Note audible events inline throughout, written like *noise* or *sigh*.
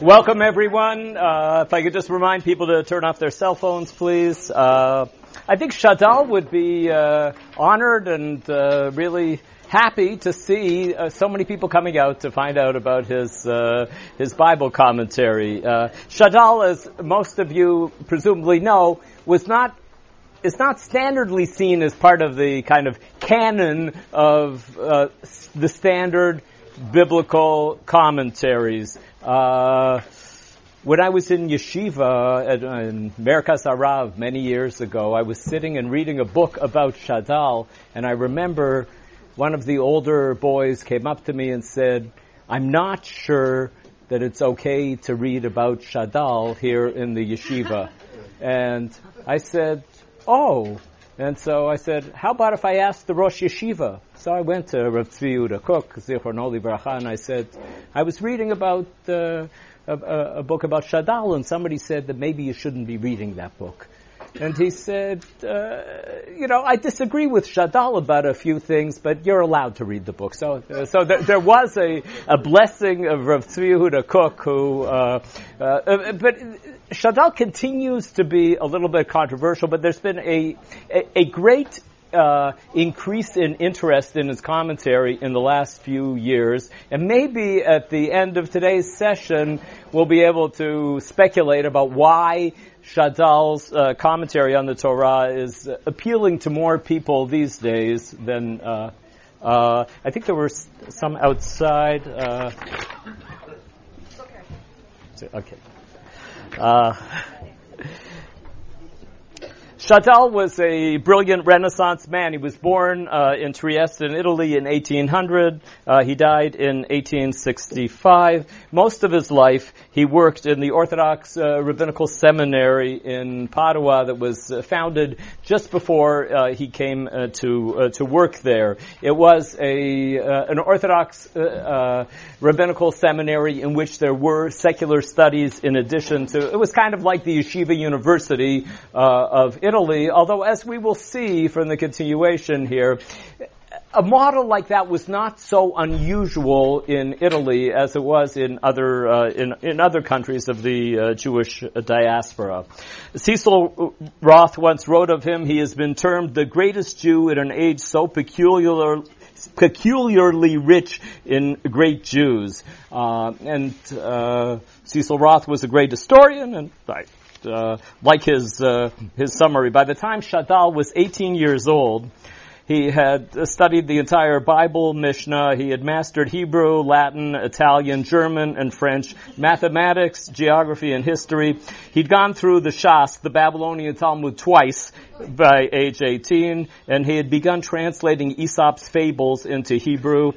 Welcome, everyone. Uh, if I could just remind people to turn off their cell phones, please. Uh, I think Shadal would be uh, honored and uh, really happy to see uh, so many people coming out to find out about his uh, his Bible commentary. Shadal, as most of you presumably know, was not is not standardly seen as part of the kind of canon of the standard biblical commentaries. Uh, when I was in yeshiva at, in Merkaz HaRav many years ago, I was sitting and reading a book about Shadal, and I remember one of the older boys came up to me and said, I'm not sure that it's okay to read about Shadal here in the yeshiva. and I said, oh. And so I said, how about if I ask the Rosh Yeshiva? So I went to Rav Tzvi Yehuda Kook, Zichron Bracha, and I said, I was reading about uh, a, a, book about Shadal, and somebody said that maybe you shouldn't be reading that book. And he said, uh, you know, I disagree with Shadal about a few things, but you're allowed to read the book. So, uh, so there, there, was a, a blessing of Rav Tzvi Yehuda Kook, who, uh, uh, but Shadal continues to be a little bit controversial, but there's been a, a, a great uh, increase in interest in his commentary in the last few years, and maybe at the end of today's session, we'll be able to speculate about why Shadal's uh, commentary on the Torah is appealing to more people these days than. Uh, uh I think there were some outside. Uh, okay. Okay. Uh, Shadal was a brilliant Renaissance man. He was born uh, in Trieste in Italy in 1800. Uh, he died in 1865. Most of his life, he worked in the Orthodox uh, Rabbinical Seminary in Padua that was uh, founded just before uh, he came uh, to to work there. It was a an Orthodox rabbinical seminary in which there were secular studies in addition to. It was kind of like the Yeshiva University of Italy although as we will see from the continuation here, a model like that was not so unusual in Italy as it was in other uh, in, in other countries of the uh, Jewish diaspora. Cecil Roth once wrote of him, he has been termed the greatest Jew in an age so peculiar peculiarly rich in great Jews. Uh, and uh, Cecil Roth was a great historian, and I uh, like his uh, his summary. By the time Shadal was 18 years old, he had studied the entire Bible, Mishnah. He had mastered Hebrew, Latin, Italian, German, and French, mathematics, geography, and history. He'd gone through the Shas, the Babylonian Talmud, twice by age 18, and he had begun translating Aesop's fables into Hebrew.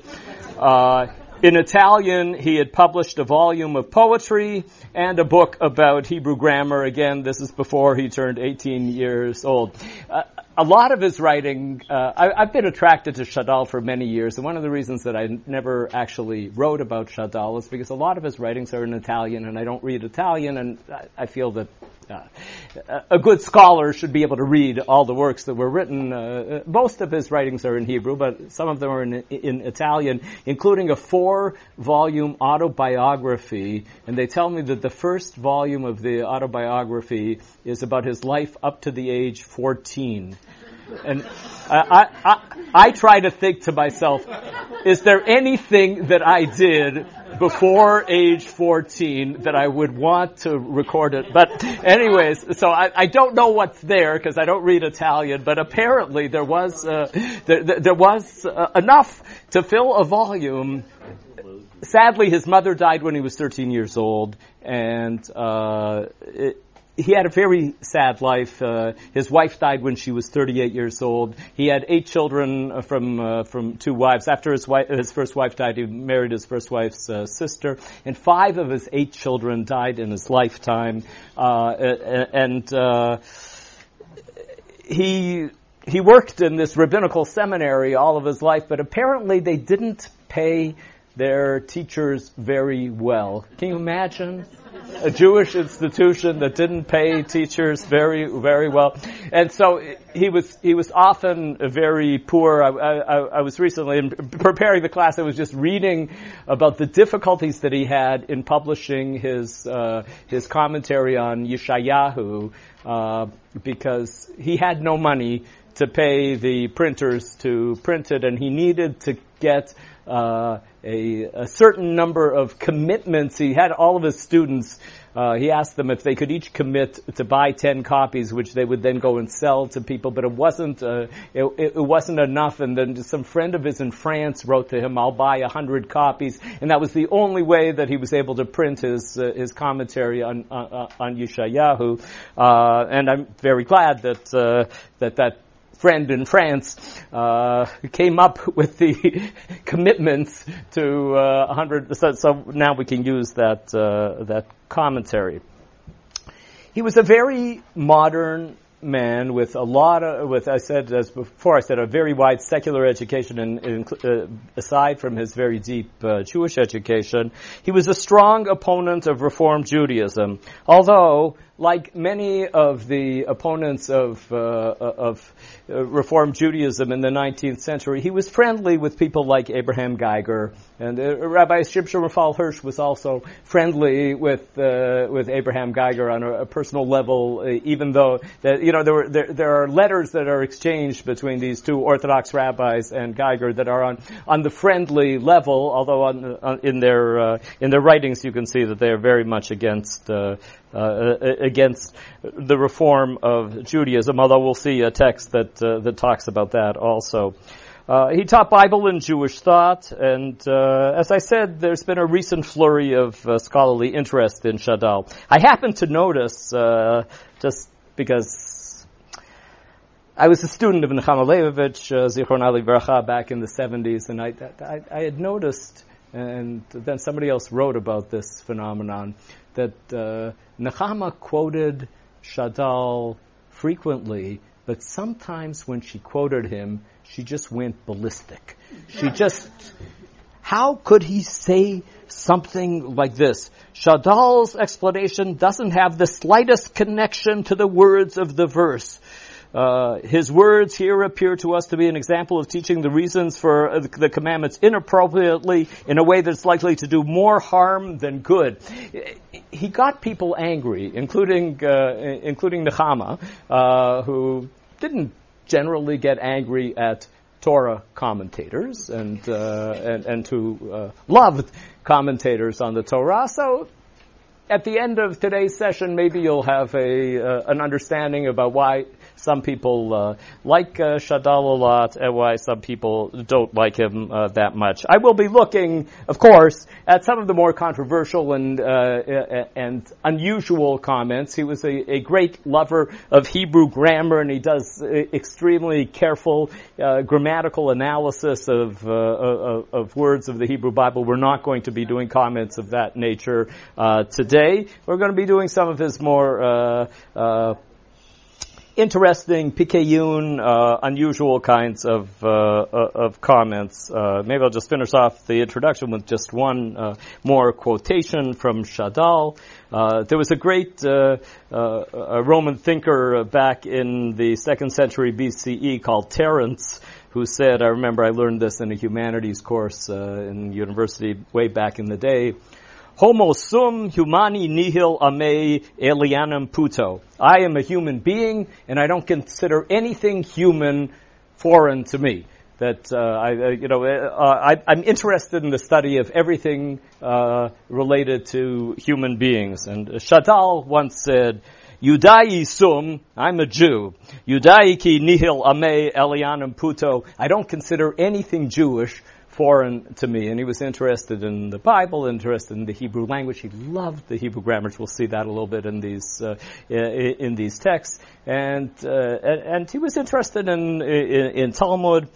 Uh, in Italian, he had published a volume of poetry and a book about Hebrew grammar. Again, this is before he turned 18 years old. Uh, a lot of his writing, uh, I, have been attracted to Shadal for many years, and one of the reasons that I never actually wrote about Shadal is because a lot of his writings are in Italian, and I don't read Italian, and I, I feel that *laughs* a good scholar should be able to read all the works that were written. Uh, most of his writings are in Hebrew, but some of them are in, in Italian, including a four-volume autobiography. And they tell me that the first volume of the autobiography is about his life up to the age 14. And I, I, I, try to think to myself, is there anything that I did before age 14 that I would want to record it? But anyways, so I, I don't know what's there because I don't read Italian, but apparently there was, uh, there, there, was uh, enough to fill a volume sadly, his mother died when he was 13 years old, and uh, it, he had a very sad life. Uh, his wife died when she was 38 years old. He had eight children uh, from uh, from two wives. After his wife, his first wife died, he married his first wife's uh, sister, and five of his eight children died in his lifetime. Uh, and uh, he he worked in this rabbinical seminary all of his life, but apparently they didn't pay their teachers very well. Can you imagine? A Jewish institution that didn't pay teachers very, very well. And so he was, he was often very poor. I, I, I was recently, in preparing the class, I was just reading about the difficulties that he had in publishing his, uh, his commentary on Yeshayahu, uh, because he had no money to pay the printers to print it, and he needed to get uh, a, a, certain number of commitments. He had all of his students. Uh, he asked them if they could each commit to buy ten copies, which they would then go and sell to people. But it wasn't uh, it, it, wasn't enough. And then some friend of his in France wrote to him, "I'll buy a hundred copies," and that was the only way that he was able to print his uh, his commentary on on, on Yeshayahu. Uh, and I'm very glad that uh, that that friend in France uh, came up *laughs* with the *laughs* commitments to uh, 100. So, so, now we can use that uh, that commentary. He was a very modern man with a lot of, with I said as before, I said a very wide secular education, and, uh, aside from his very deep uh, Jewish education, he was a strong opponent of Reform Judaism. Although like many of the opponents of, uh, of uh, Reform Judaism in the 19th century, he was friendly with people like Abraham Geiger, and uh, Rabbi Shimshon Raphael Hirsch was also friendly with uh, with Abraham Geiger on a, a personal level, uh, even though that you know there, were, there there are letters that are exchanged between these two Orthodox rabbis and Geiger that are on on the friendly level, although on, on in their uh, in their writings you can see that they are very much against uh, against the reform of Judaism, although we'll see a text that, uh, that talks about that also. Uh, he taught Bible and Jewish thought, and uh, as I said, there's been a recent flurry of uh, scholarly interest in Shadal. I happened to notice, uh, just because I was a student of Nechama Leibowitz, uh, Zichron Ali Bracha, back in the 70s, and I, I, I had noticed, and then somebody else wrote about this phenomenon, that Nechama quoted Shadal frequently, but sometimes when she quoted him, she just went ballistic. She just, how could he say something like this? Shadal's explanation doesn't have the slightest connection to the words of the verse. Uh, his words here appear to us to be an example of teaching the reasons for uh, the commandments inappropriately in a way that's likely to do more harm than good. He got people angry, including uh, including Nechama, uh, who didn't generally get angry at Torah commentators and uh, and, and who loved commentators on the Torah. So at the end of today's session, maybe you'll have a an understanding about why some people uh, like uh, Shadal a lot, and why some people don't like him uh, that much. I will be looking, of course, at some of the more controversial and uh, and unusual comments. He was a, a, great lover of Hebrew grammar, and he does uh, extremely careful uh, grammatical analysis of, of, of words of the Hebrew Bible. We're not going to be doing comments of that nature today. We're going to be doing some of his more interesting, picayune, uh, unusual kinds of uh, uh, of comments. Uh, maybe I'll just finish off the introduction with just one uh, more quotation from Shadal. Uh, there was a great Roman thinker back in the second century BCE called Terence who said, I remember I learned this in a humanities course in university way back in the day. Homo sum humani nihil ame alienum puto. I am a human being, and I don't consider anything human foreign to me. That uh, I, uh, you know, uh, I, am interested in the study of everything uh, related to human beings. And Shadal once said, "Yudai sum, I'm a Jew. Yudai ki nihil ame alianum puto. I don't consider anything Jewish foreign to me. And he was interested in the Bible, interested in the Hebrew language. He loved the Hebrew grammars. We'll see that a little bit in these uh, in these texts. And uh, and he was interested in, in, in Talmud.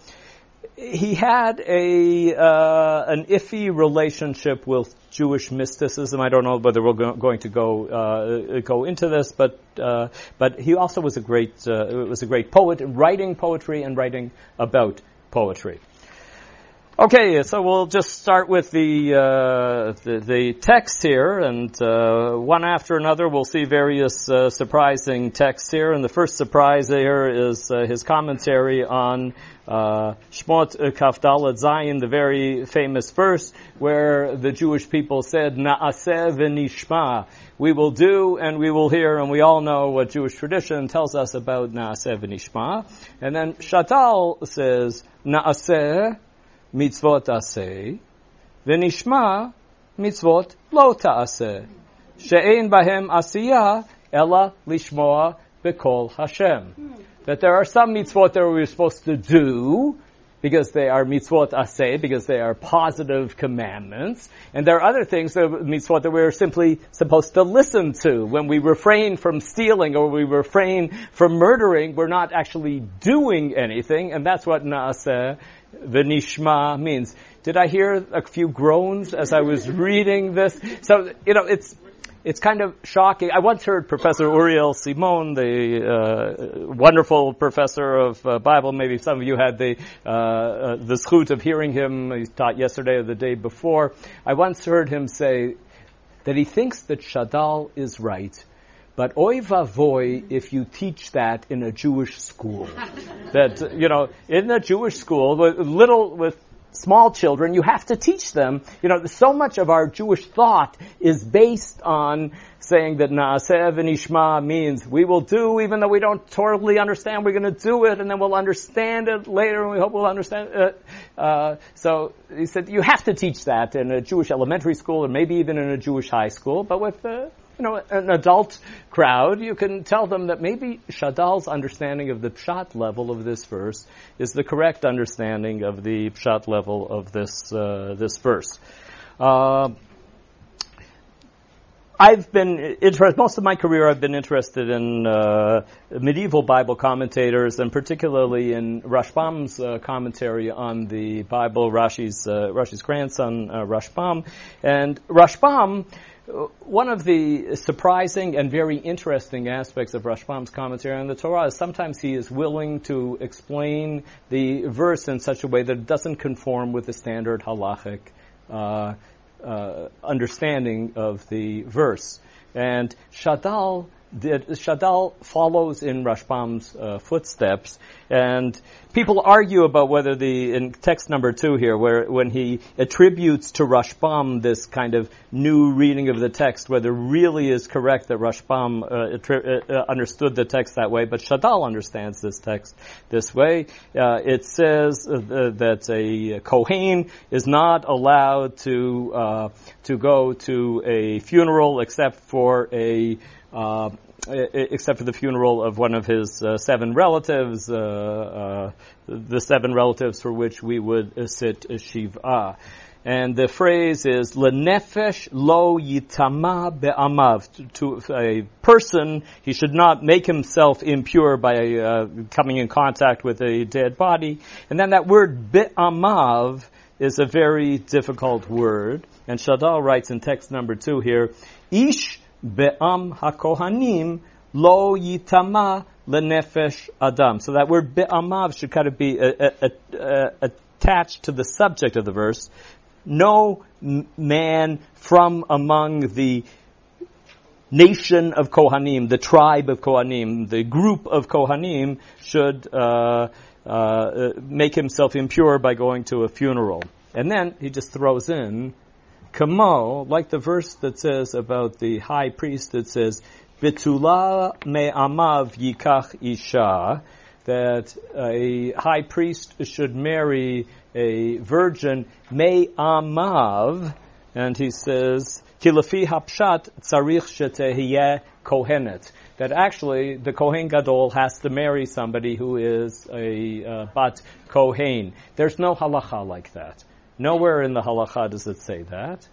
He had a uh, an iffy relationship with Jewish mysticism. I don't know whether we're go- going to go uh, go into this, but uh, but he also was a great uh, was a great poet, writing poetry and writing about poetry. Okay, so we'll just start with the uh, the, the, text here, and uh, one after another, we'll see various uh, surprising texts here. And the first surprise here is uh, his commentary on uh, Shmot Kafdalet Zayin, the very famous verse where the Jewish people said, "Naaseh v'nishma," we will do and we will hear, and we all know what Jewish tradition tells us about Naaseh v'nishma. And then Shadal says, "Naaseh." מצוות עשה, ונשמע מצוות לא תעשה, שאין בהם עשייה, אלא לשמוע בקול השם. That there are some mitzvot that we're supposed to do, because they are mitzvot aseh, because they are positive commandments. And there are other things, that mitzvot, that we're simply supposed to listen to. When we refrain from stealing or we refrain from murdering, we're not actually doing anything, and that's what naaseh V'nishma means. Did I hear a few groans as I was *laughs* reading this? So, you know, it's, it's kind of shocking. I once heard Professor Uriel Simon, the uh, wonderful professor of uh, Bible. Maybe some of you had the uh, uh, the schut of hearing him. He taught yesterday or the day before. I once heard him say that he thinks that Shadal is right but oy vavoy if you teach that in a Jewish school. that, you know, in a Jewish school, with little, with small children, you have to teach them, you know, so much of our Jewish thought is based on saying that Naaseh v'nishma means we will do even though we don't totally understand, we're going to do it and then we'll understand it later and we hope we'll understand it. Uh, so he said you have to teach that in a Jewish elementary school or maybe even in a Jewish high school, but with uh, you know, an adult crowd, you can tell them that maybe Shadal's understanding of the pshat level of this verse is the correct understanding of the pshat level of this uh, this verse. Uh, I've been interested, most of my career I've been interested in uh, medieval Bible commentators and particularly in Rashbam's uh, commentary on the Bible, Rashi's, uh, Rashi's grandson, uh, Rashbam. And Rashbam one of the surprising and very interesting aspects of Rashbam's commentary on the Torah is sometimes he is willing to explain the verse in such a way that it doesn't conform with the standard halachic uh, uh, understanding of the verse. And Shadal did, Shadal follows in Rashbam's uh, footsteps, and people argue about whether the in text number two here, where when he attributes to Rashbam this kind of new reading of the text, whether really is correct that Rashbam uh, attri- uh, understood the text that way, but Shadal understands this text this way. Uh, it says uh, that a kohen is not allowed to uh, to go to a funeral except for a uh, except for the funeral of one of his uh, seven relatives, uh, uh, the seven relatives for which we would sit shiva. And the phrase is lenefesh lo yitama be'amav. To a person, he should not make himself impure by uh, coming in contact with a dead body. And then that word be'amav is a very difficult word. And Shadal writes in text number two here, ish be'am hakohanim lo yitama lenefesh adam. So that word be'amav should kind of be a, a, a, attached to the subject of the verse. No man from among the nation of Kohanim, the tribe of Kohanim, the group of Kohanim should uh, uh, make himself impure by going to a funeral. And then he just throws in Kamo, like the verse that says about the high priest that says, Bitula me'amav yikach isha, that a high priest should marry a virgin me'amav, and he says, Kilafi hapshat tzarich shetehiyeh kohenet. That actually the Kohen Gadol has to marry somebody who is a uh, bat Kohen. There's no halacha like that. Nowhere in the halacha does it say that.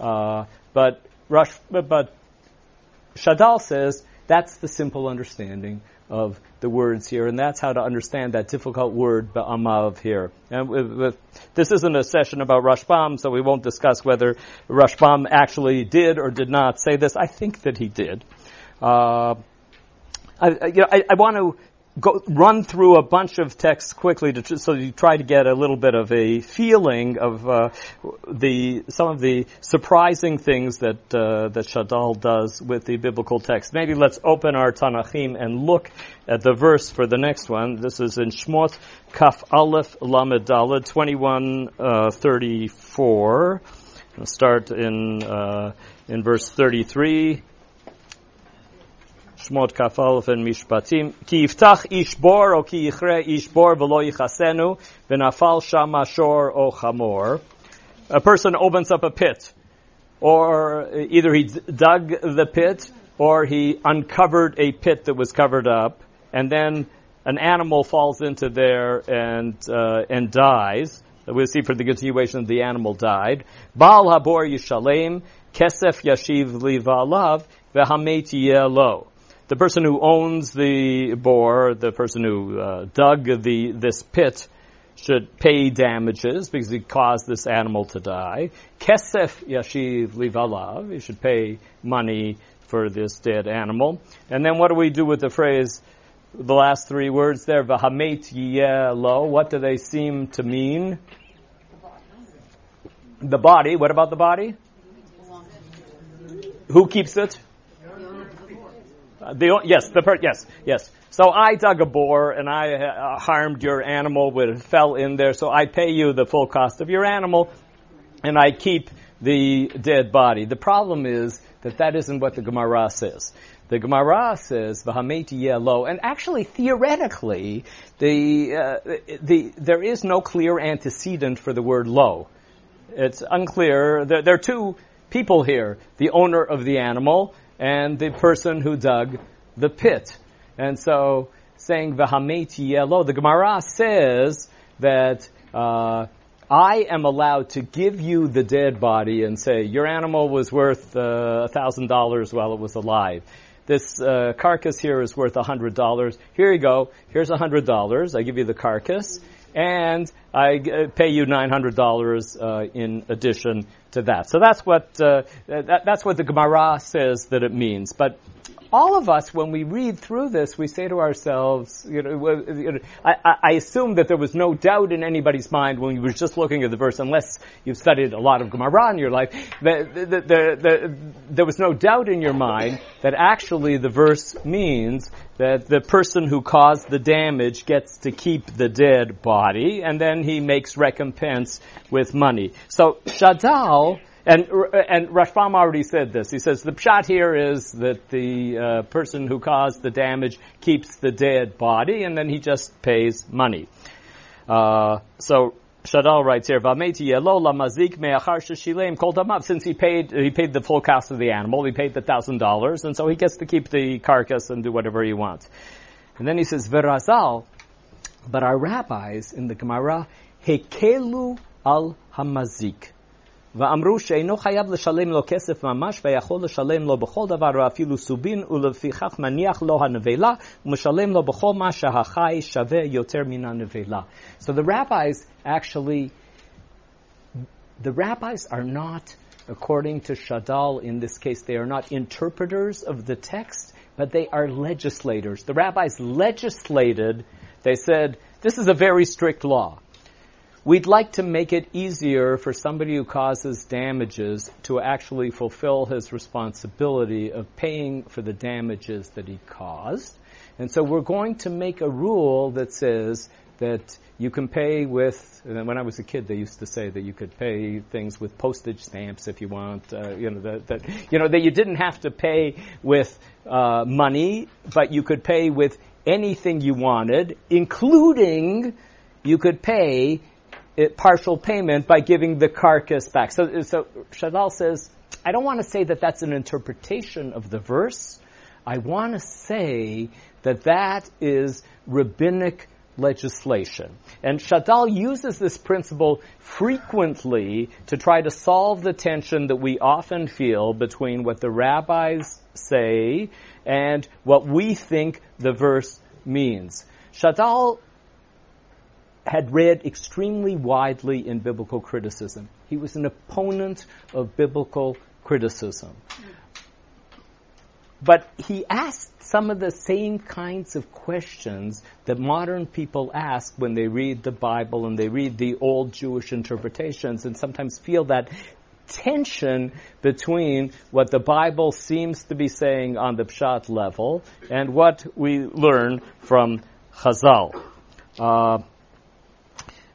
Uh, but Rush, but Shadal says that's the simple understanding of the words here, and that's how to understand that difficult word ba'amav here. And with, with, this isn't a session about Rashbam, so we won't discuss whether Rashbam actually did or did not say this. I think that he did. Uh, I, you know, I, I want to go run through a bunch of texts quickly to so you try to get a little bit of a feeling of uh, the some of the surprising things that uh, that Shadal does with the biblical text. Maybe let's open our Tanachim and look at the verse for the next one. This is in Shmot Kaf Aleph Lamed Daled twenty one uh, thirty four. Start in uh, in verse thirty three. Shmot Mishpatim. Ki yiftach ish bor o ki yichre ish bor v'lo yichasenu v'nafal sham ashor o chamor. A person opens up a pit, or either he dug the pit, or he uncovered a pit that was covered up, and then an animal falls into there and uh, and dies. We'll see for the continuation of the animal died. Baal habor yishalem kesef yashiv livalav v'hamet yelo the person who owns the bore, the person who uh, dug the this pit, should pay damages because he caused this animal to die. Kesef yashiv livalav, he should pay money for this dead animal. And then what do we do with the phrase, the last three words there, vahamet lo? What do they seem to mean? The body. What about the body? Who keeps it? The, yes, the per, yes, yes. So I dug a bore and I uh, harmed your animal when it fell in there. So I pay you the full cost of your animal, and I keep the dead body. The problem is that that isn't what the Gemara says. The Gemara says v'hameti yelo, and actually theoretically, the uh, the there is no clear antecedent for the word lo. It's unclear. There, there are two people here: the owner of the animal and the person who dug the pit. And so, saying v'hameti yelo, the Gemara says that uh, I am allowed to give you the dead body and say your animal was worth uh, a thousand dollars while it was alive. This uh, carcass here is worth a hundred dollars. Here you go. Here's a hundred dollars. I give you the carcass, and I uh, pay you nine hundred dollars uh, in addition to that. So that's what uh, that, that's what the Gemara says that it means. But all of us, when we read through this, we say to ourselves, you know, I, I, assume that there was no doubt in anybody's mind when you were just looking at the verse, unless you've studied a lot of Gemara in your life, that, that, that, that there was no doubt in your mind that actually the verse means that the person who caused the damage gets to keep the dead body, and then he makes recompense with money. So Shadal and and Rashbam already said this. He says the pshat here is that the uh, person who caused the damage keeps the dead body, and then he just pays money. Uh, so Shadal writes here. Since he paid, he paid the full cost of the animal. He paid the thousand dollars, and so he gets to keep the carcass and do whatever he wants. And then he says, "Verazal," but our rabbis in the Gemara hekelu al hamazik. ואמרו שאינו חייב לשלם לו כסף ממש ויכול לשלם לו בכל דבר ואפילו סובין ולפיכך מניח לו הנבלה ומשלם לו בכל מה שהחי שווה יותר מן הנבלה. So the rabbis actually, the rabbis are not, according to Shadal in this case, they are not interpreters of the text, but they are legislators. The rabbis legislated, they said, this is a very strict law. We'd like to make it easier for somebody who causes damages to actually fulfill his responsibility of paying for the damages that he caused. And so we're going to make a rule that says that you can pay with, when I was a kid, they used to say that you could pay things with postage stamps if you want, uh, you know, that, that, you know, that you didn't have to pay with, uh, money, but you could pay with anything you wanted, including you could pay it, partial payment by giving the carcass back. So, so Shadal says, I don't want to say that that's an interpretation of the verse. I want to say that that is rabbinic legislation. And Shadal uses this principle frequently to try to solve the tension that we often feel between what the rabbis say and what we think the verse means. Shadal had read extremely widely in biblical criticism. He was an opponent of biblical criticism. but he asked some of the same kinds of questions that modern people ask when they read the Bible and they read the old Jewish interpretations and sometimes feel that tension between what the Bible seems to be saying on the Pshat level and what we learn from Chazal. Uh,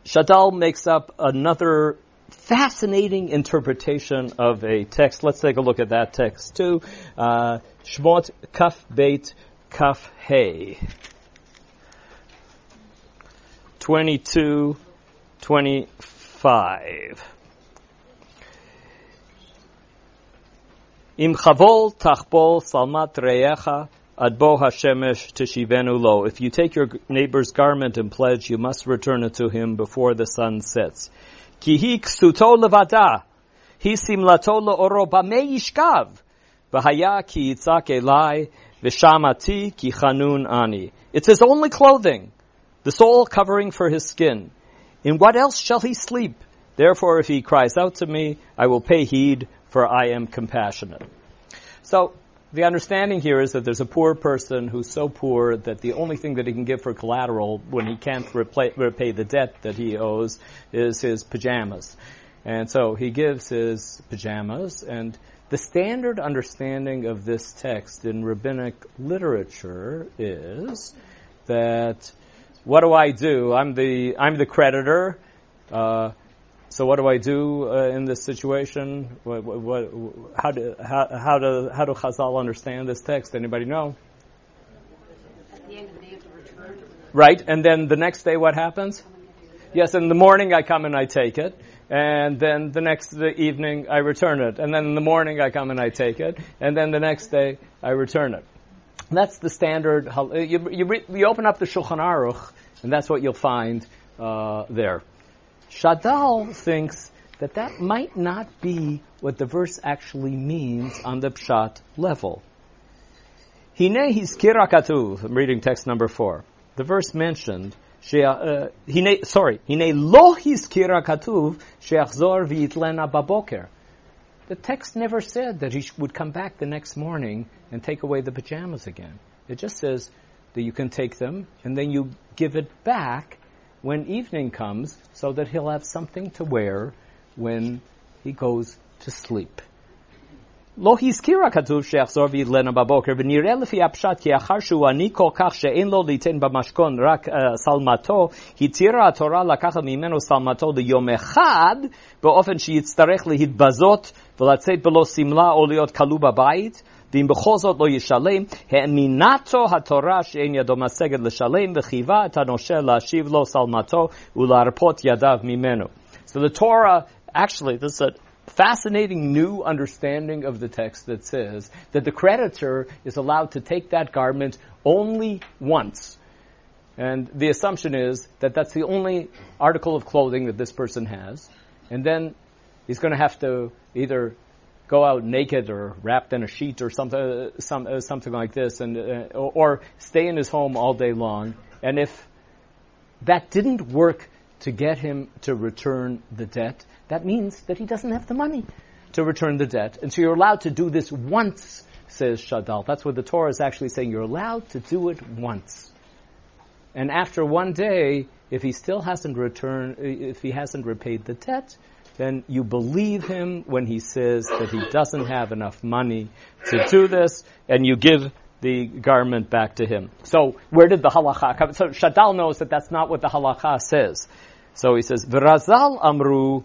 Shadal makes up another fascinating interpretation of a text. Let's take a look at that text too. Uh, Shmot Kaf Beit Kaf Hey. 22, 25. Im chavol tachbol salmat reyecha adbo hashemesh tishivenu lo. If you take your neighbor's garment and pledge, you must return it to him before the sun sets. Ki hi ksuto levada, hi simlato leoro bame yishkav, v'haya ki yitzak elai, v'shamati ki chanun ani. It's his only clothing, the sole covering for his skin. In what else shall he sleep? Therefore, if he cries out to me, I will pay heed, for I am compassionate. So, the understanding here is that there's a poor person who's so poor that the only thing that he can give for collateral when he can't repay, repay the debt that he owes is his pajamas. And so he gives his pajamas, and the standard understanding of this text in rabbinic literature is that what do I do? I'm the I'm the creditor. Uh, so what do I do uh, in this situation? What, what, how, do, how, how, do, how do Chazal understand this text? Anybody know? Right, and then the next day what happens? Yes, in the morning I come and I take it, and then the next evening I return it, and then in the morning I come and I take it, and then the next day I return it. That's the standard. You, you, you open up the Shulchan Aruch, and that's what you'll find uh, there. Shadal thinks that that might not be what the verse actually means on the pshat level. Hine hizkira katuv. I'm reading text number four. The verse mentioned uh, hine, sorry, hine lo hizkira katuv sheachzor v'itlena baboker. The text never said that he would come back the next morning and take away the pajamas again. It just says that you can take them and then you give it back when evening comes so that he'll have something to wear when he goes to sleep. לא הזכירה כתוב שיחזור וידלנה בבוקר, ונראה לפי הפשט כי אחר שהוא עני כל כך שאין לו ליתן במשכון רק uh, סלמתו, התירה התורה לקחת ממנו סלמתו ליום אחד, באופן שיצטרך להתבזות ולצאת בלא שמלה או להיות כלוא בבית, ואם בכל זאת לא ישלם, האמינתו התורה שאין ידו משגת לשלם, וחייבה את הנושה להשיב לו שלמתו ולהרפות ידיו ממנו. So the Torah, actually, this is a fascinating new understanding of the text that says that the creditor is allowed to take that garment only once. And the assumption is that that's the only article of clothing that this person has. And then he's going to have to either go out naked or wrapped in a sheet or something, some, uh, something like this, and uh, or stay in his home all day long. And if that didn't work to get him to return the debt, that means that he doesn't have the money to return the debt. And so you're allowed to do this once, says Shadal. That's what the Torah is actually saying. You're allowed to do it once. And after one day, if he still hasn't returned, if he hasn't repaid the debt, then you believe him when he says that he doesn't have enough money to do this, and you give the garment back to him. So where did the halacha come? So Shadal knows that that's not what the halacha says. So he says, "V'razal amru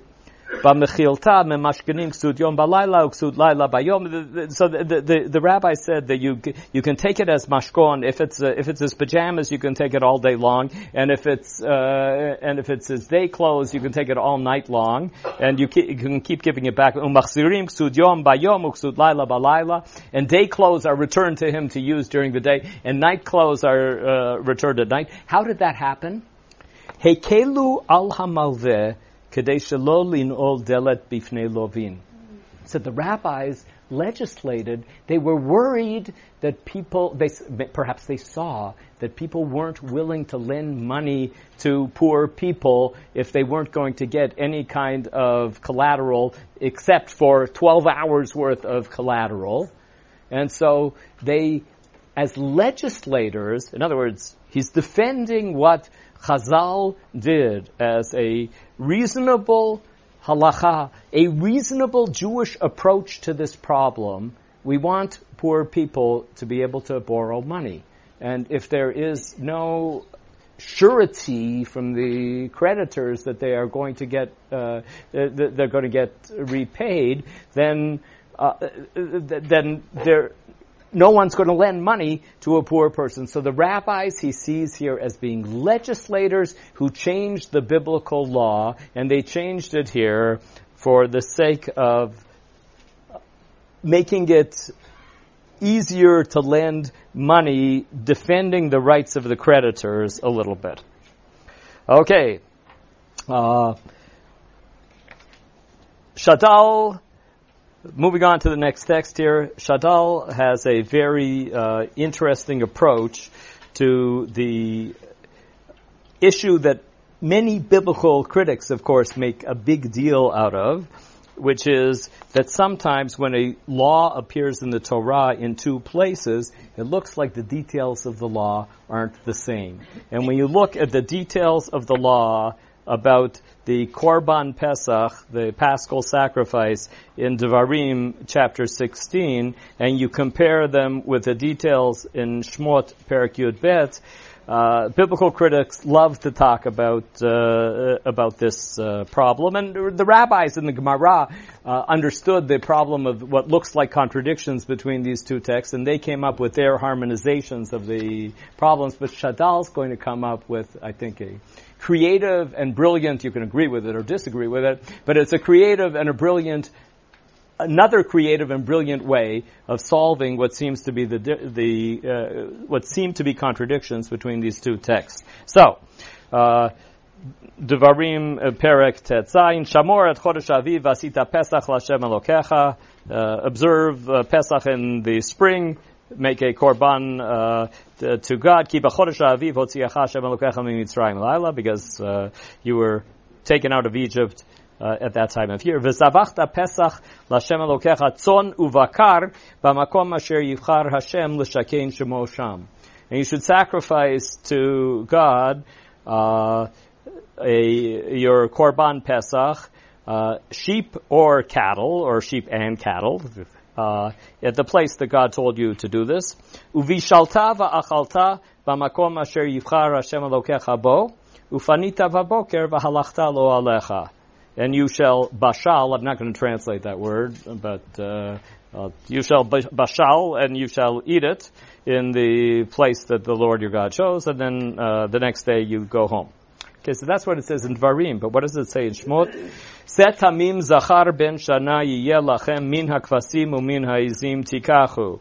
Memashkenim ksud yom balayla laila bayom. So the, the, the, rabbi said that you you can take it as mashkon if it's uh, if it's his pajamas you can take it all day long, and if it's uh, and if it's his day clothes you can take it all night long, and you, you can keep giving it back. Umachzirim ksud yom bayom laila balayla, and day clothes are returned to him to use during the day, and night clothes are uh, returned at night. How did that happen? Hekelu al hamalveh So the rabbis legislated, they were worried that people, they, perhaps they saw that people weren't willing to lend money to poor people if they weren't going to get any kind of collateral except for 12 hours worth of collateral. And so they, as legislators, in other words, he's defending what Chazal did as a reasonable halacha, a reasonable Jewish approach to this problem. We want poor people to be able to borrow money. And if there is no surety from the creditors that they are going to get uh, they're going to get repaid, then uh, then there no one's going to lend money to a poor person. So the rabbis he sees here as being legislators who changed the biblical law, and they changed it here for the sake of making it easier to lend money, defending the rights of the creditors a little bit. Okay. Uh, Shadal, moving on to the next text here, Shadal has a very uh, interesting approach to the issue that many biblical critics, of course, make a big deal out of, which is that sometimes when a law appears in the Torah in two places, it looks like the details of the law aren't the same. And when you look at the details of the law about the Korban Pesach, the Paschal sacrifice in Devarim chapter 16, and you compare them with the details in Shmot Perek Yud Bet, uh, biblical critics love to talk about uh, about this uh, problem, and the rabbis in the Gemara uh, understood the problem of what looks like contradictions between these two texts, and they came up with their harmonizations of the problems. But Shadal's going to come up with, I think, a creative and brilliant. You can agree with it or disagree with it, but it's a creative and a brilliant another creative and brilliant way of solving what seems to be the the uh, what seem to be contradictions between these two texts. So. Uh, Devarim uh, Perek Tetzayin Shamor et Chodesh Aviv Vasita Pesach Lashem Elokecha. Uh, observe uh, Pesach in the spring. Make a korban uh, to, God. Keep a Chodesh Aviv Hotziacha Hashem Elokecha Mitzrayim Laila because uh, you were taken out of Egypt uh, at that time of year. V'zavachta Pesach l'Hashem Elokecha tzon uvakar b'makom asher yivchar Hashem l'shakein shemo sham. And you should sacrifice to God uh, a, your korban Pesach, uh, sheep or cattle, or sheep and cattle, uh, at the place that God told you to do this. Uvishalta va'achalta b'makom asher yivchar Hashem Elokecha bo, ufanita v'boker v'halachta lo alecha and you shall bashal. I'm not going to translate that word, but uh, uh, you shall bashal, and you shall eat it in the place that the Lord your God chose, and then uh, the next day you go home. Okay, so that's what it says in Dvarim, but what does it say in Shmot? Seh tamim zachar ben shana yiyeh lachem min hakvasim umin ha'izim tikachu.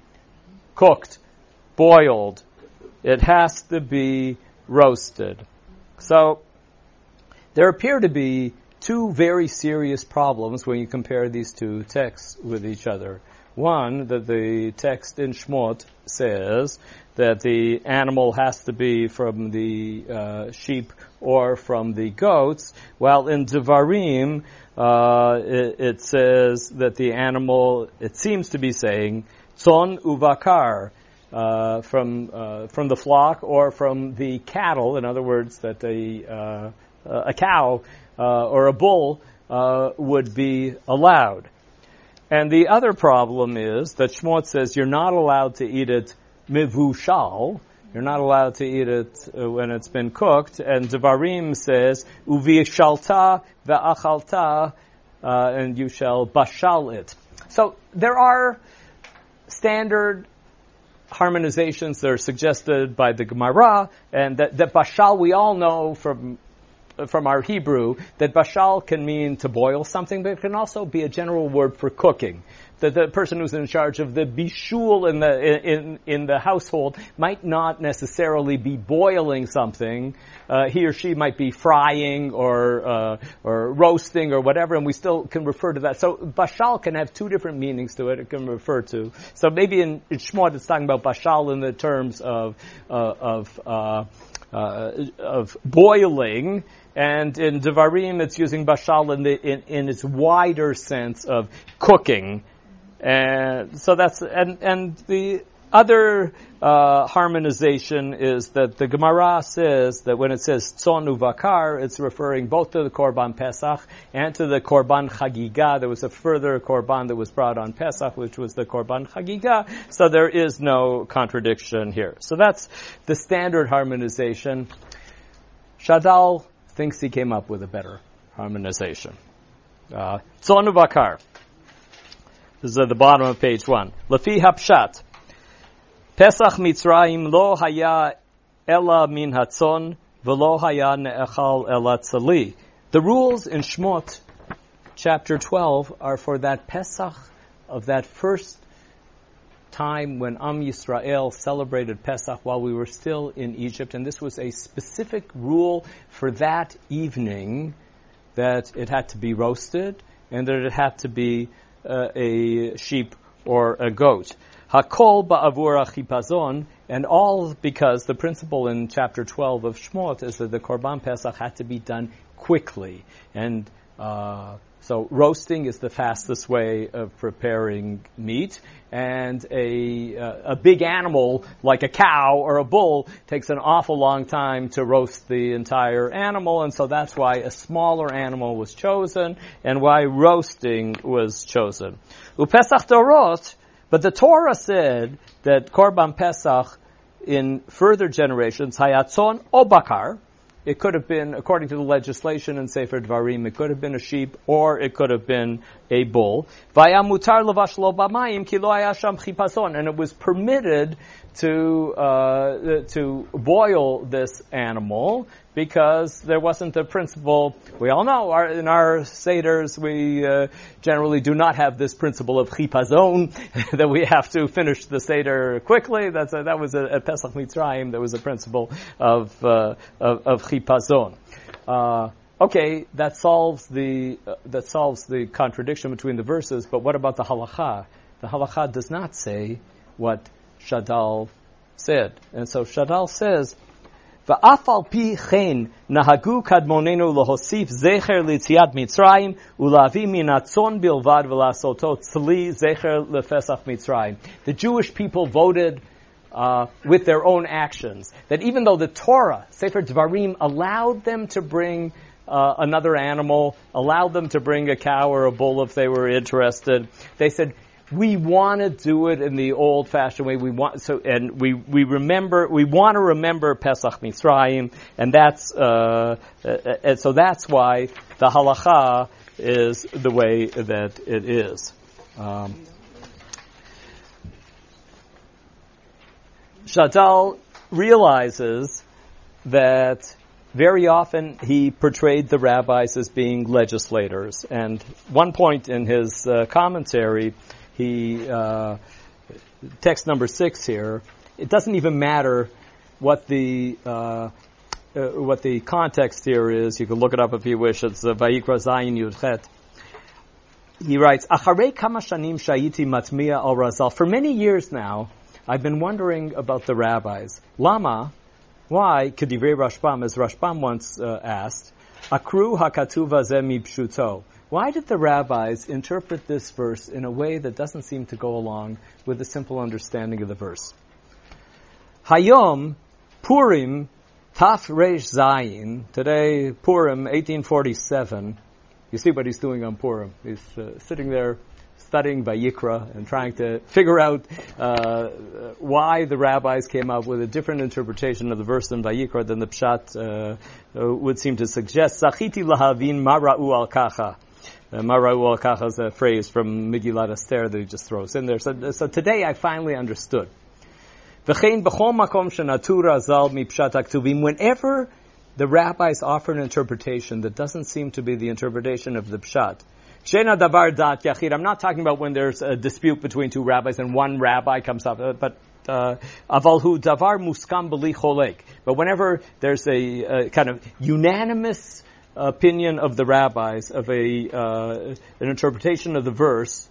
cooked, boiled. It has to be roasted. So, there appear to be two very serious problems when you compare these two texts with each other. One, that the text in Shmot says that the animal has to be from the uh, sheep or from the goats, while in Devarim, uh, it, it, says that the animal, it seems to be saying, Tzon uvakar, uh, from uh, from the flock or from the cattle. In other words, that a uh, a cow uh, or a bull uh, would be allowed. And the other problem is that Shmot says you're not allowed to eat it mivushal. You're not allowed to eat it when it's been cooked. And Devarim says uvishalta ve'achalta, and you shall bashal it. So there are standard harmonizations that are suggested by the Gemara, and that, that bashal we all know from from our Hebrew that bashal can mean to boil something, but it can also be a general word for cooking. That the person who's in charge of the bishul in the in in the household might not necessarily be boiling something. Uh, he or she might be frying or uh, or roasting or whatever, and we still can refer to that. So bashal can have two different meanings to it. It can refer to so maybe in, in Shmot it's talking about bashal in the terms of uh, of uh, uh, of boiling, and in Devarim it's using bashal in, the, in, in its wider sense of cooking. And so that's and and the other uh, harmonization is that the Gemara says that when it says tzon uvakar, it's referring both to the Korban Pesach and to the Korban Chagiga. There was a further Korban that was brought on Pesach, which was the Korban Chagiga. So there is no contradiction here. So that's the standard harmonization. Shadal thinks he came up with a better harmonization. Uh, tzon uvakar. This is at the bottom of page one. Lafi hapshat. Pesach Mitzrayim lo haya ela min hatzon velo haya ne'echal ela tzali. The rules in Shmot, chapter 12, are for that Pesach of that first time when Am Yisrael celebrated Pesach while we were still in Egypt, and this was a specific rule for that evening that it had to be roasted and that it had to be uh, a sheep or a goat. Hakol ba'avur chipazon, and all because the principle in chapter 12 of Shmot is that the Korban Pesach had to be done quickly. And uh, so roasting is the fastest way of preparing meat, and a uh, a big animal like a cow or a bull takes an awful long time to roast the entire animal, and so that's why a smaller animal was chosen and why roasting was chosen. Upesach dorot but the Torah said that Korban Pesach in further generations, Hayatzon Obakar, it could have been, according to the legislation in Sefer Dvarim, it could have been a sheep or it could have been a bull. And it was permitted to, uh, to boil this animal because there wasn't a principle. We all know our, in our seders we uh, generally do not have this principle of chipazon *laughs* that we have to finish the seder quickly. That's a, that was a, Pesach Mitzrayim. There was a principle of uh, of, of chipazon. Uh, okay, that solves the uh, that solves the contradiction between the verses. But what about the halacha? The halacha does not say what Shadal said, and so Shadal says ואף על פי כן נהגו קדמוננו להוסיף זכר ליציאת מצרים ולהביא מן הצאן בלבד ולעשותו צלי זכר לפסח מצרים. The Jewish people voted uh, with their own actions. That even though the Torah, Sefer Dvarim, allowed them to bring uh, another animal, allowed them to bring a cow or a bull if they were interested, they said, we want to do it in the old-fashioned way. We want so, and we we remember we want to remember Pesach Mitzrayim, and that's uh, uh, and so that's why the halacha is the way that it is. Um, Shadal realizes that very often he portrayed the rabbis as being legislators, and one point in his uh, commentary he uh, text number six here. It doesn't even matter what the uh, uh, what the context here is. You can look it up if you wish. It's uh, Vayikra Zayin Yudchet. He writes, Acharei kama shanim shayiti matmiya al razal. For many years now, I've been wondering about the rabbis. Lama, why, kedivrei Rashbam, as Rashbam once uh, asked, akru hakatuva ze pshuto. Why did the rabbis interpret this verse in a way that doesn't seem to go along with the simple understanding of the verse? Hayom Purim Taf Reish Zayin. Today Purim 1847. You see what he's doing on Purim. He's uh, sitting there studying Vayikra and trying to figure out uh, why the rabbis came up with a different interpretation of the verse in Vayikra than the Pshat uh, would seem to suggest. Sachiti lahavin mara'u al kacha. Uh, Mara'u is a phrase from Megillat Esther that he just throws in there. So, so today I finally understood. Whenever the rabbis offer an interpretation that doesn't seem to be the interpretation of the pshat, Shena davar dat. I'm not talking about when there's a dispute between two rabbis and one rabbi comes up, uh, but uh, avalhu davar muskam. But whenever there's a, a, kind of unanimous opinion of the rabbis of a uh, an interpretation of the verse,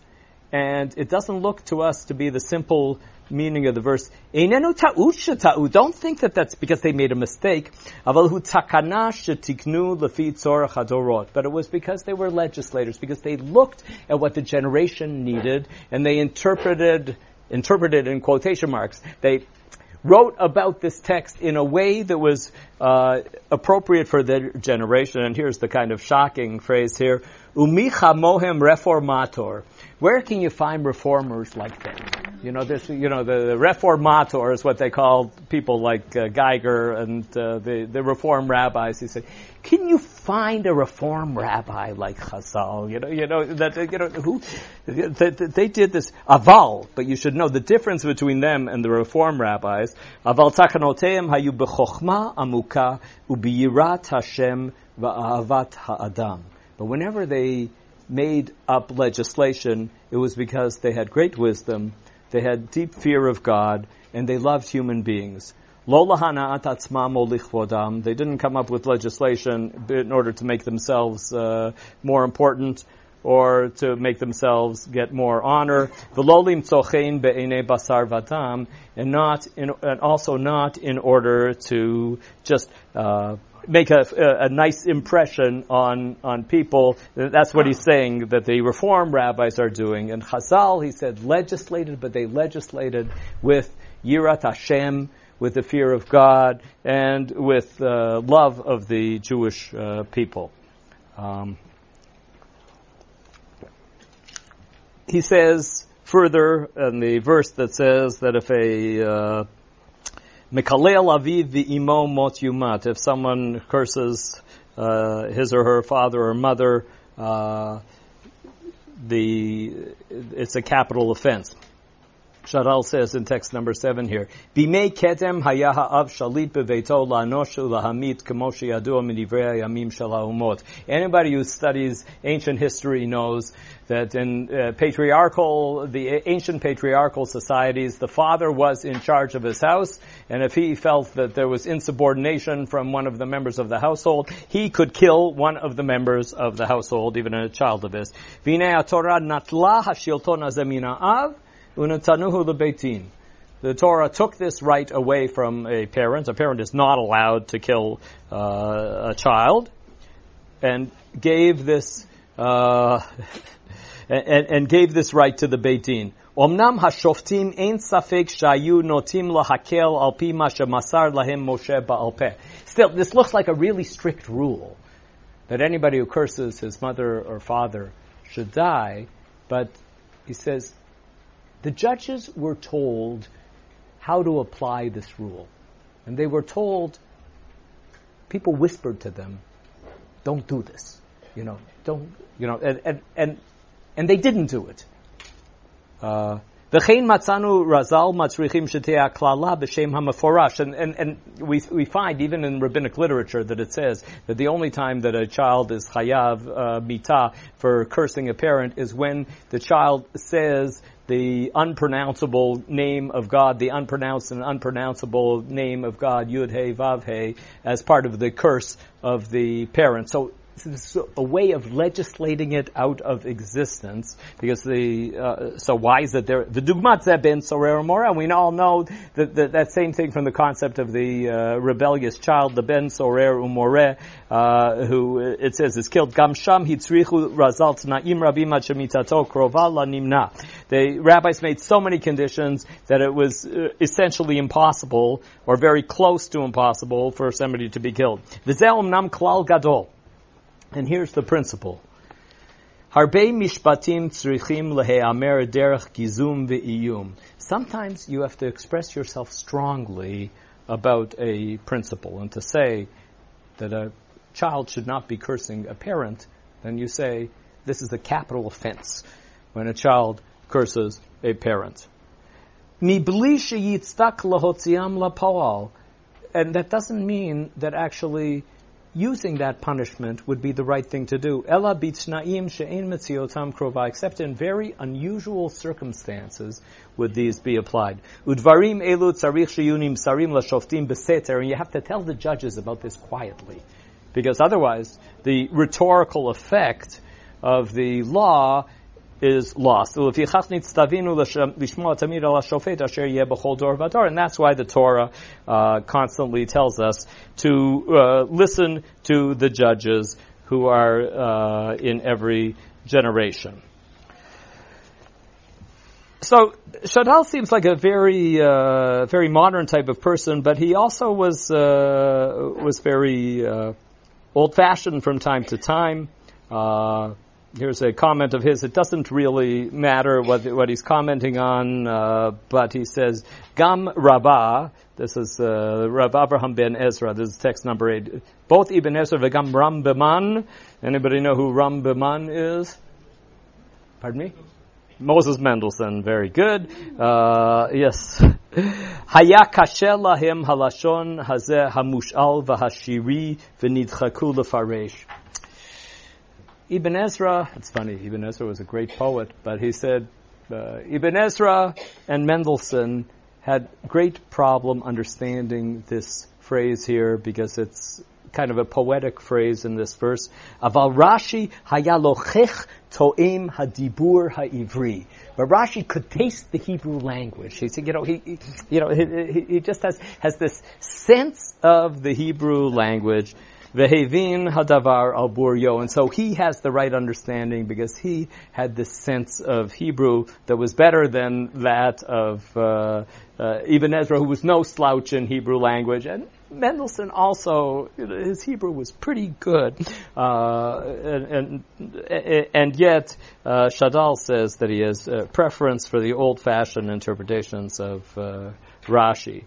and it doesn't look to us to be the simple meaning of the verse. Don't think that that's because they made a mistake. But it was because they were legislators, because they looked at what the generation needed, and they interpreted, interpreted in quotation marks, they wrote about this text in a way that was uh, appropriate for their generation. And here's the kind of shocking phrase here: "Umicha mohem reformator." Where can you find reformers like that? You know, this, you know, the, the reformator is what they call people like uh, Geiger and uh, the, the reform rabbis. He said, can you find a reform rabbi like Chazal? You know, you know, that, you know, who, they, they did this, aval, but you should know the difference between them and the reform rabbis. Aval tachanoteim hayu bechokhma amuka ubiyirat Hashem va'ahavat ha'adam. But whenever they made up legislation, it was because they had great wisdom they had deep fear of God, and they loved human beings. They didn't come up with legislation in order to make themselves uh, more important or to make themselves get more honor. and not in, and also not in order to just uh, make a, a, nice impression on, on people. That's what he's saying that the Reform rabbis are doing. And Chazal, he said, legislated, but they legislated with Yirat Hashem, with the fear of God, and with uh, love of the Jewish uh, people. Um, he says further in the verse that says that if a uh, Mikalel aviv v'imo mot yumat. If someone curses uh, his or her father or mother, uh, the it's a capital offense. Shadal says in text number seven here, Bimei ketem haya ha'av shalit beveito la'anoshu lahamit kamoshi yadua midivrei yamim shalahumot. Anybody who studies ancient history knows that in uh, patriarchal, the ancient patriarchal societies, the father was in charge of his house, and if he felt that there was insubordination from one of the members of the household, he could kill one of the members of the household, even a child of his. Vinei Torah natla hashilton azemina av, Unatanuhu lebeitin. The Torah took this right away from a parent. A parent is not allowed to kill uh, a child, and gave this uh, *laughs* and, and, gave this right to the Beit Din. Omnam hashoftim ein safek shayu notim lahakel al pi masar lahem Moshe ba'al Still, this looks like a really strict rule that anybody who curses his mother or father should die. But he says the judges were told how to apply this rule. And they were told, people whispered to them, don't do this. You know, don't, you know, and, and, and, and they didn't do it. Uh. And, and, and we, we find even in rabbinic literature that it says that the only time that a child is chayav uh, mita for cursing a parent is when the child says the unpronounceable name of God, the unpronounced and unpronounceable name of God, Yud He Vav He, as part of the curse of the parents. So a way of legislating it out of existence because the uh, so why is it there the dugmat ben sorer mora we all know that, that, that same thing from the concept of the uh, rebellious child the ben sorer umore uh, who it says is killed gamsham hitzrichu razalt na'im rabim achemitato krova nimna the rabbis made so many conditions that it was uh, essentially impossible or very close to impossible for somebody to be killed. V'zeh nam klal gadol. And here's the principle. Harbe mishpatim tzrichim leheamer derech gizum ve'iyum. Sometimes you have to express yourself strongly about a principle and to say that a child should not be cursing a parent, then you say this is a capital offense when a child curses a parent. And that doesn't mean that actually using that punishment would be the right thing to do. Ella bitznaim she'en metziotam krova, except in very unusual circumstances would these be applied. Udvarim elu tzarich sheyunim sarim lashoftim beseter, and you have to tell the judges about this quietly, because otherwise the rhetorical effect of the law is lost. And that's why the Torah uh, constantly tells us to uh, listen to the judges who are uh, in every generation. So Shadal seems like a very, uh, very modern type of person, but he also was uh, was very uh, old-fashioned from time to time here's a comment of his. It doesn't really matter what what he's commenting on, uh, but he says Gam Rabbah. This is uh, Rav Abraham ben Ezra. This is text number eight. Both Ibn Ezra and Gam Rambiman. Anybody know who Rambiman is? Pardon me. Moses Mendelssohn, very good. Uh, yes. *laughs* Kasher lahem halashon hazeh hamushal v'hashiri v'nidchaku lefaresh. Ibn Ezra, it's funny, Ibn Ezra was a great poet, but he said uh, Ibn Ezra and Mendelssohn had great problem understanding this phrase here because it's kind of a poetic phrase in this verse. Aval Rashi to'im hadibur ha'ivri. But Rashi could taste the Hebrew language. He said, you know, he, you know, he, he just has, has this sense of the Hebrew language Vehevin hadavar al buryo. And so he has the right understanding because he had this sense of Hebrew that was better than that of uh, uh, Ibn Ezra, who was no slouch in Hebrew language. And Mendelssohn also, his Hebrew was pretty good. Uh, and, and, and, yet, uh, Shadal says that he has a preference for the old-fashioned interpretations of uh, Rashi.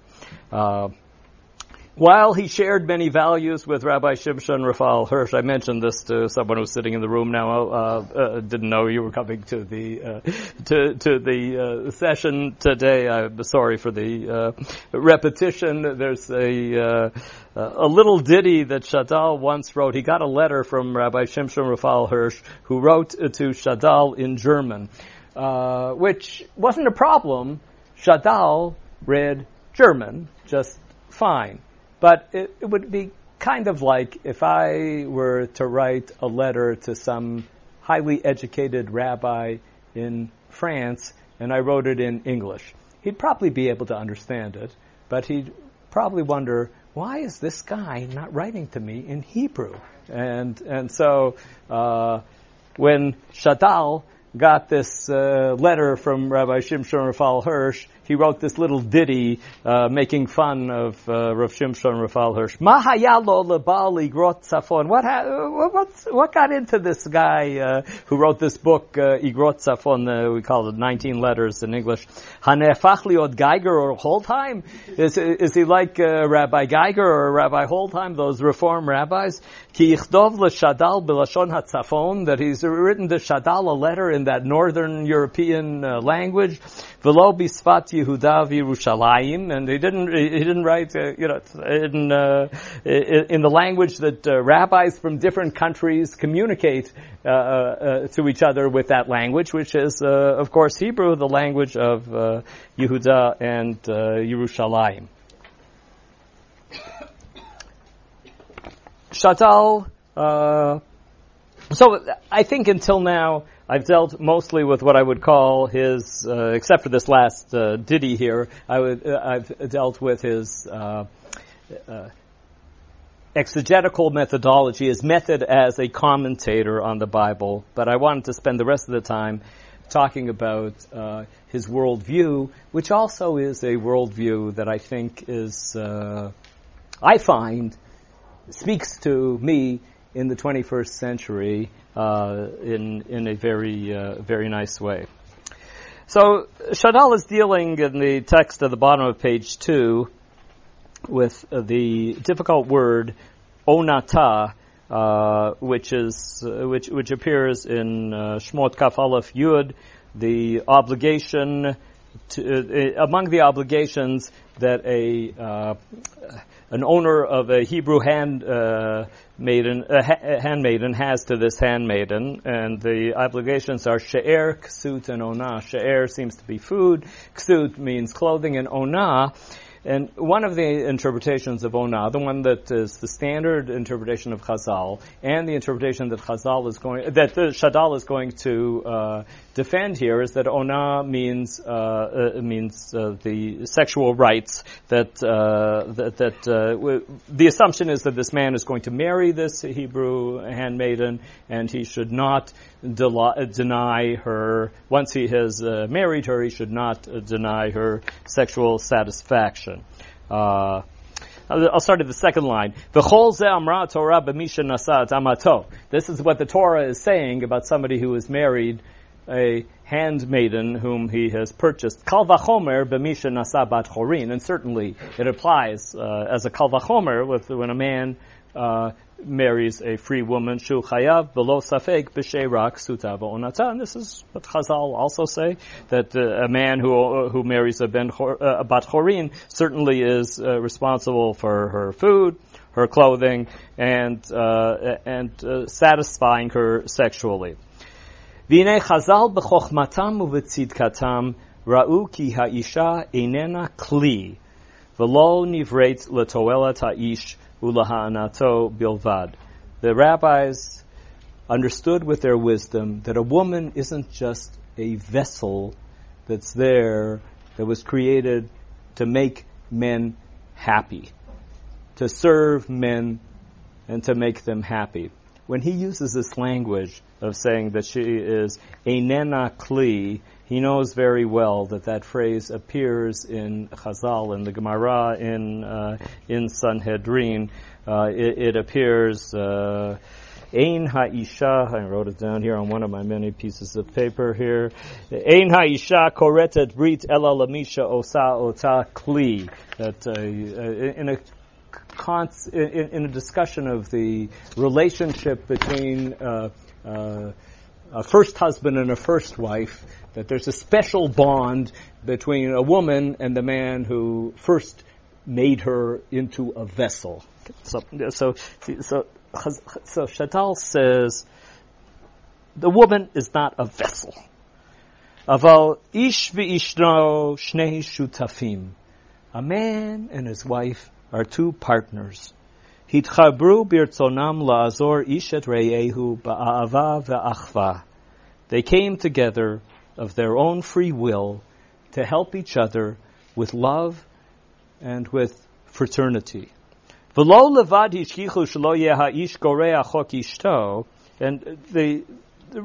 While he shared many values with Rabbi Shimshon Raphael Hirsch, I mentioned this to someone who's sitting in the room now. Uh, uh, didn't know you were coming to the uh, to to the uh, session today. I'm sorry for the uh, repetition. There's a uh, a little ditty that Shadal once wrote. He got a letter from Rabbi Shimshon Raphael Hirsch, who wrote to Shadal in German, which wasn't a problem. Shadal read German just fine. But it, it would be kind of like if I were to write a letter to some highly educated rabbi in France and I wrote it in English. He'd probably be able to understand it, but he'd probably wonder, why is this guy not writing to me in Hebrew? And, and so, uh, when Shadal got this uh, letter from Rabbi Shimshon Raphael Hirsch, he wrote this little ditty uh, making fun of uh, Rav Shimshon Raphael Hirsch. Mahayalo lebali grot safon. What, ha- what what got into this guy uh, who wrote this book uh, Igrot Safon? Uh, we call it 19 letters in English. Hanefach liot Geiger or Holdheim? Is is he like uh, Rabbi Geiger or Rabbi Holdheim? Those Reform rabbis? Ki ichdov l'shadal b'lashon hatzafon. That he's written the Shadal a letter in that Northern European uh, language. V'lo bisfat Yehuda v'Yerushalayim, and he didn't he didn't write uh, you know in uh, in the language that uh, rabbis from different countries communicate uh, uh, to each other with that language, which is uh, of course Hebrew, the language of Yehuda and Yerushalayim. Shadal. so I think until now I've dealt mostly with what I would call his, uh, except for this last uh, ditty here, I would, uh, I've dealt with his uh, uh, exegetical methodology, his method as a commentator on the Bible. But I wanted to spend the rest of the time talking about uh, his worldview, which also is a worldview that I think is, I find, speaks to me in the 21st century uh, in in a very uh, very nice way. So Shadal is dealing in the text at the bottom of page two with the difficult word onata, uh, which is uh, which which appears in uh, Shmot Kaf Aleph Yud, the obligation to, uh, among the obligations that a an owner of a Hebrew hand uh, maiden, a ha- handmaiden has to this handmaiden, and the obligations are she'er, ksut, and onah. She'er seems to be food, ksut means clothing, and onah and one of the interpretations of Onah, the one that is the standard interpretation of Chazal, and the interpretation that Chazal is going, that the Shadal is going to uh, defend here, is that Onah means uh, uh, means uh, the sexual rights that uh, that, that uh, w- the assumption is that this man is going to marry this Hebrew handmaiden, and he should not deny her once he has married her. He should not deny her sexual satisfaction. Uh, I'll start at the second line. This is what the Torah is saying about somebody who has married a handmaiden whom he has purchased. Kal vachomer b'misha nasa bat chorin, and certainly it applies uh, as a kal vachomer with when a man uh, marries a free woman, shu chayav below safek b'sheirak suta onata. And this is what Chazal also say that uh, a man who uh, who marries a ben uh, a bat chorin certainly is uh, responsible for her food, her clothing, and uh, and uh, satisfying her sexually. V'nei Chazal b'chochmatam u'v'tzidkatam ra'u ki ha'isha einena kli v'lo nivret letoelat ha'ish ulahanato bilvad. The rabbis understood with their wisdom that a woman isn't just a vessel that's there that was created to make men happy, to serve men and to make them happy. When he uses this language of saying that she is a nena kli, he knows very well that that phrase appears in Chazal, in the Gemara, in uh, in Sanhedrin. Uh, it, it, appears. Uh, Ein ha'isha, I wrote it down here on one of my many pieces of paper here. Ein ha'isha koretet brit ela lamisha osa ota kli. That uh, uh in a in, in, a discussion of the relationship between uh, uh, a first husband and a first wife, that there's a special bond between a woman and the man who first made her into a vessel. So, so, so, so Shadal says the woman is not a vessel. Aval ish v'ishno shnei shutafim. A man and his wife are two partners. Hitchabru birtzonam la'azor ba'ava ve'achva. They came together of their own free will to help each other with love and with fraternity. And the,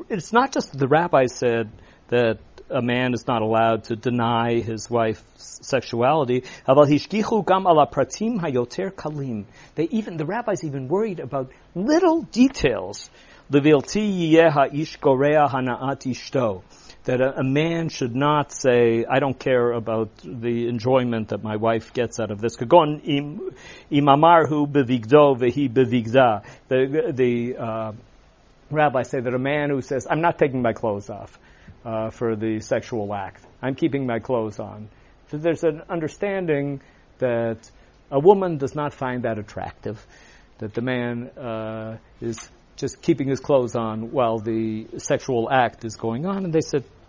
it's not just the rabbi said that a man is not allowed to deny his wife's sexuality. They even, the rabbis even worried about little details. That a, a, man should not say, I don't care about the enjoyment that my wife gets out of this. The, the uh, rabbis say that a man who says, I'm not taking my clothes off, uh, for the sexual act. I'm keeping my clothes on. So there's an understanding that a woman does not find that attractive, that the man uh, is just keeping his clothes on while the sexual act is going on, and they said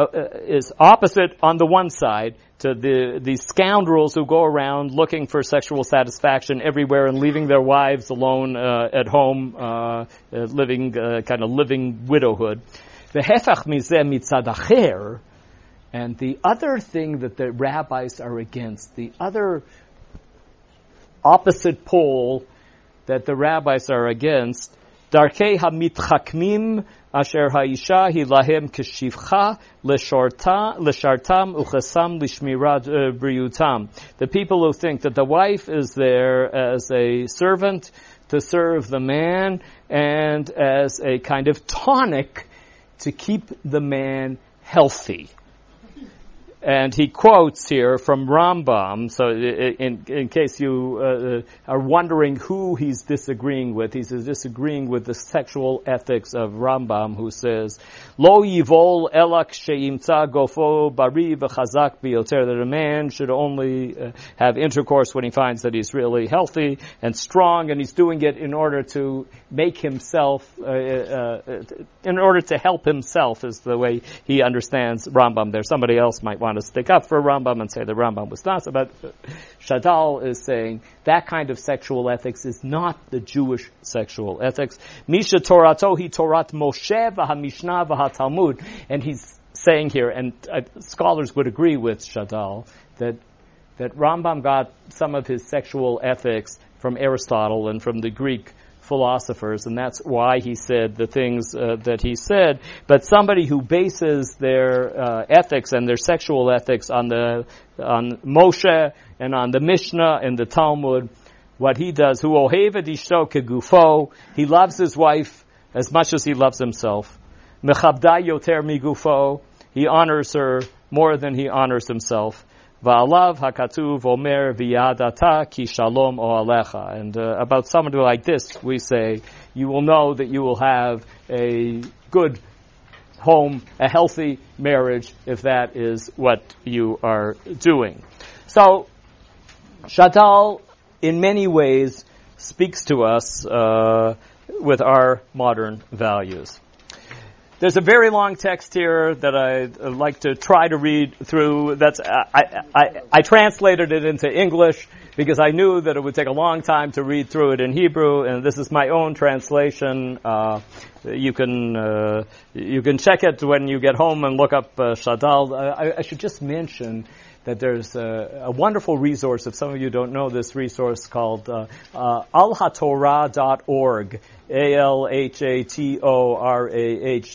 uh, uh, is opposite on the one side to the the scoundrels who go around looking for sexual satisfaction everywhere and leaving their wives alone uh, at home, uh, uh living uh, kind of living widowhood. V'hefach mizeh mitzad and the other thing that the rabbis are against, the other opposite pole that the rabbis are against, darkei hamitchakmim asher haisha hi lahem keshivcha leshartam uchasam lishmirat uh, briutam. The people who think that the wife is there as a servant to serve the man and as a kind of tonic to keep the man healthy. And he quotes here from Rambam, so in, in case you uh, are wondering who he's disagreeing with, he's disagreeing with the sexual ethics of Rambam, who says, Lo yivol elak sheimtza gofo bari v'chazak biyoter, that a man should only uh, have intercourse when he finds that he's really healthy and strong, and he's doing it in order to make himself, uh, uh in order to help himself, is the way he understands Rambam there. Somebody else might want want to stick up for Rambam and say the Rambam was not, but Shadal is saying that kind of sexual ethics is not the Jewish sexual ethics. Misha Torato hi Torat Moshe v'ha-Mishnah v'ha-Talmud. And he's saying here, and uh, scholars would agree with Shadal, that that Rambam got some of his sexual ethics from Aristotle and from the Greek philosophers, and that's why he said the things uh, that he said. But somebody who bases their uh, ethics and their sexual ethics on the on Moshe and on the Mishnah and the Talmud, what he does, who oheva dishto kegufo, he loves his wife as much as he loves himself. Mechabda yoter migufo, he honors her more than he honors himself. Va'alav v'yadata ki shalom alecha. And uh, about somebody like this, we say, you will know that you will have a good home, a healthy marriage, if that is what you are doing. So, Shadal, in many ways, speaks to us uh, with our modern values. There's a very long text here that I'd like to try to read through. That's I, I, I translated it into English because I knew that it would take a long time to read through it in Hebrew, and this is my own translation. Uh, you can uh, you can check it when you get home and look up uh, Shadal. I, I should just mention that there's a, a, wonderful resource, if some of you don't know this resource, called uh, uh, alhatorah.org, A-L-H-A-T-O-R-A-H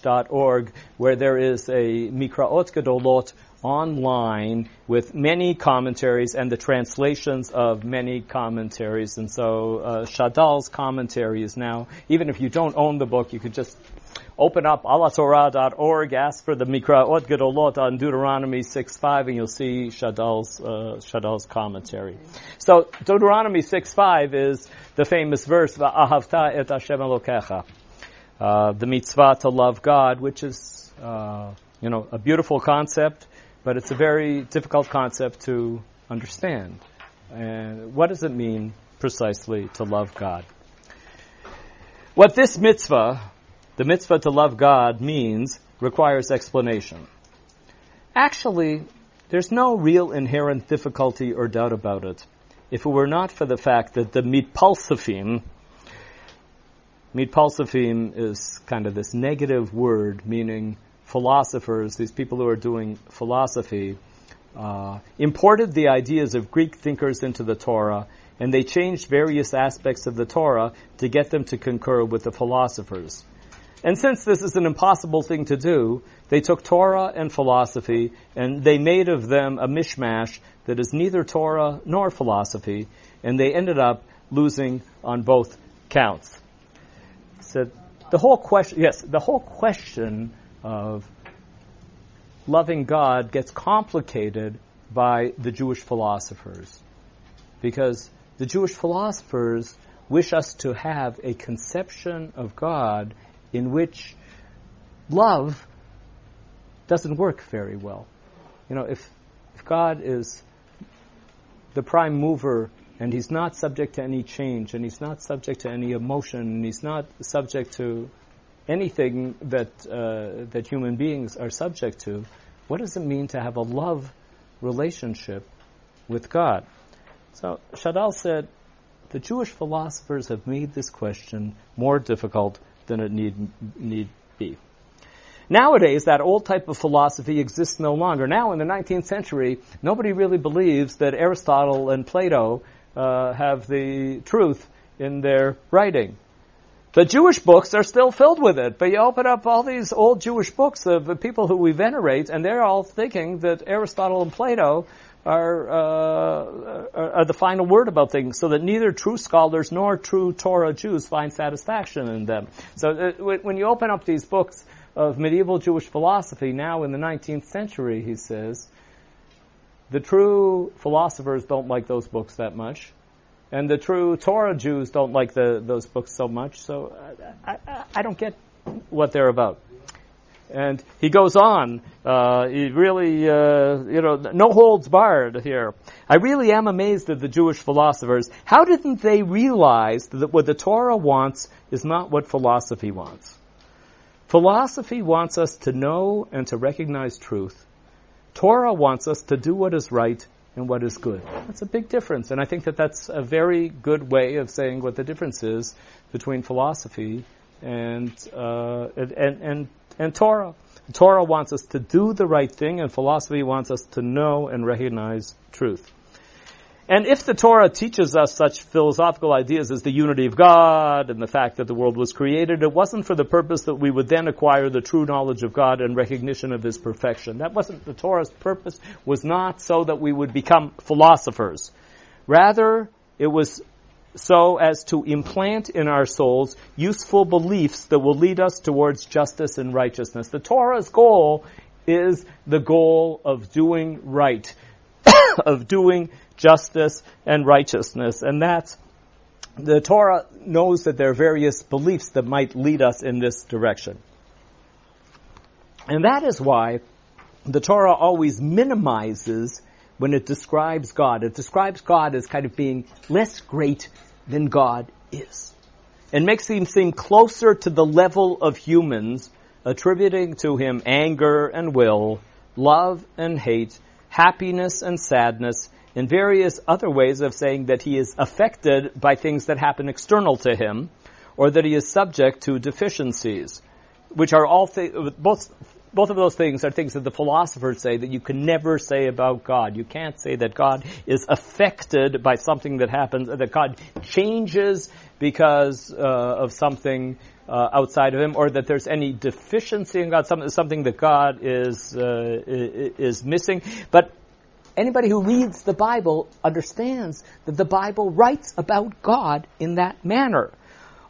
dot org, where there is a Mikraot Gedolot online with many commentaries and the translations of many commentaries. And so uh, Shadal's commentary is now, even if you don't own the book, you could just Open up alhatorah.org, ask for the Mikraot Gedolot on Deuteronomy 6.5, and you'll see Shadal's, uh, Shadal's commentary. So Deuteronomy 6.5 is the famous verse, et Hashem Elokecha. Uh, the mitzvah to love God, which is, uh, you know, a beautiful concept, but it's a very difficult concept to understand. And what does it mean precisely to love God? What this mitzvah the mitzvah to love God means requires explanation. Actually, there's no real inherent difficulty or doubt about it. If it were not for the fact that the mitpalsafim, mitpalsafim is kind of this negative word meaning philosophers, these people who are doing philosophy, uh, imported the ideas of Greek thinkers into the Torah, and they changed various aspects of the Torah to get them to concur with the philosophers. And since this is an impossible thing to do, they took Torah and philosophy and they made of them a mishmash that is neither Torah nor philosophy, and they ended up losing on both counts. So the whole question, yes, the whole question of loving God gets complicated by the Jewish philosophers. Because the Jewish philosophers wish us to have a conception of God in which love doesn't work very well. You know, if, if God is the prime mover and he's not subject to any change and he's not subject to any emotion and he's not subject to anything that uh, that human beings are subject to, what does it mean to have a love relationship with God? So Shadal said, the Jewish philosophers have made this question more difficult than it need, need be. Nowadays, that old type of philosophy exists no longer. Now, in the 19th century, nobody really believes that Aristotle and Plato uh, have the truth in their writing. The Jewish books are still filled with it, but you open up all these old Jewish books of the people who we venerate, and they're all thinking that Aristotle and Plato are, uh, are, the final word about things, so that neither true scholars nor true Torah Jews find satisfaction in them. So uh, when you open up these books of medieval Jewish philosophy, now in the 19th century, he says, the true philosophers don't like those books that much, and the true Torah Jews don't like the, those books so much. So I, I, I don't get what they're about. And he goes on, uh, he really, uh, you know, no holds barred here. I really am amazed at the Jewish philosophers. How didn't they realize that what the Torah wants is not what philosophy wants? Philosophy wants us to know and to recognize truth. Torah wants us to do what is right and what is good. That's a big difference, and I think that that's a very good way of saying what the difference is between philosophy and uh, and, and and Torah. Torah wants us to do the right thing, and philosophy wants us to know and recognize truth. And if the Torah teaches us such philosophical ideas as the unity of God and the fact that the world was created, it wasn't for the purpose that we would then acquire the true knowledge of God and recognition of His perfection. That wasn't the Torah's purpose, was not so that we would become philosophers. Rather, it was so as to implant in our souls useful beliefs that will lead us towards justice and righteousness. The Torah's goal is the goal of doing right, *coughs* of doing justice and righteousness. And that's, the Torah knows that there are various beliefs that might lead us in this direction. And that is why the Torah always minimizes when it describes God. It describes God as kind of being less great than God is. And makes him seem closer to the level of humans, attributing to him anger and will, love and hate, happiness and sadness, and various other ways of saying that he is affected by things that happen external to him, or that he is subject to deficiencies, which are all th- both both of those things are things that the philosophers say that you can never say about God. You can't say that God is affected by something that happens, that God changes because uh, of something uh, outside of Him, or that there's any deficiency in God, something, that God is uh, is missing. But anybody who reads the Bible understands that the Bible writes about God in that manner.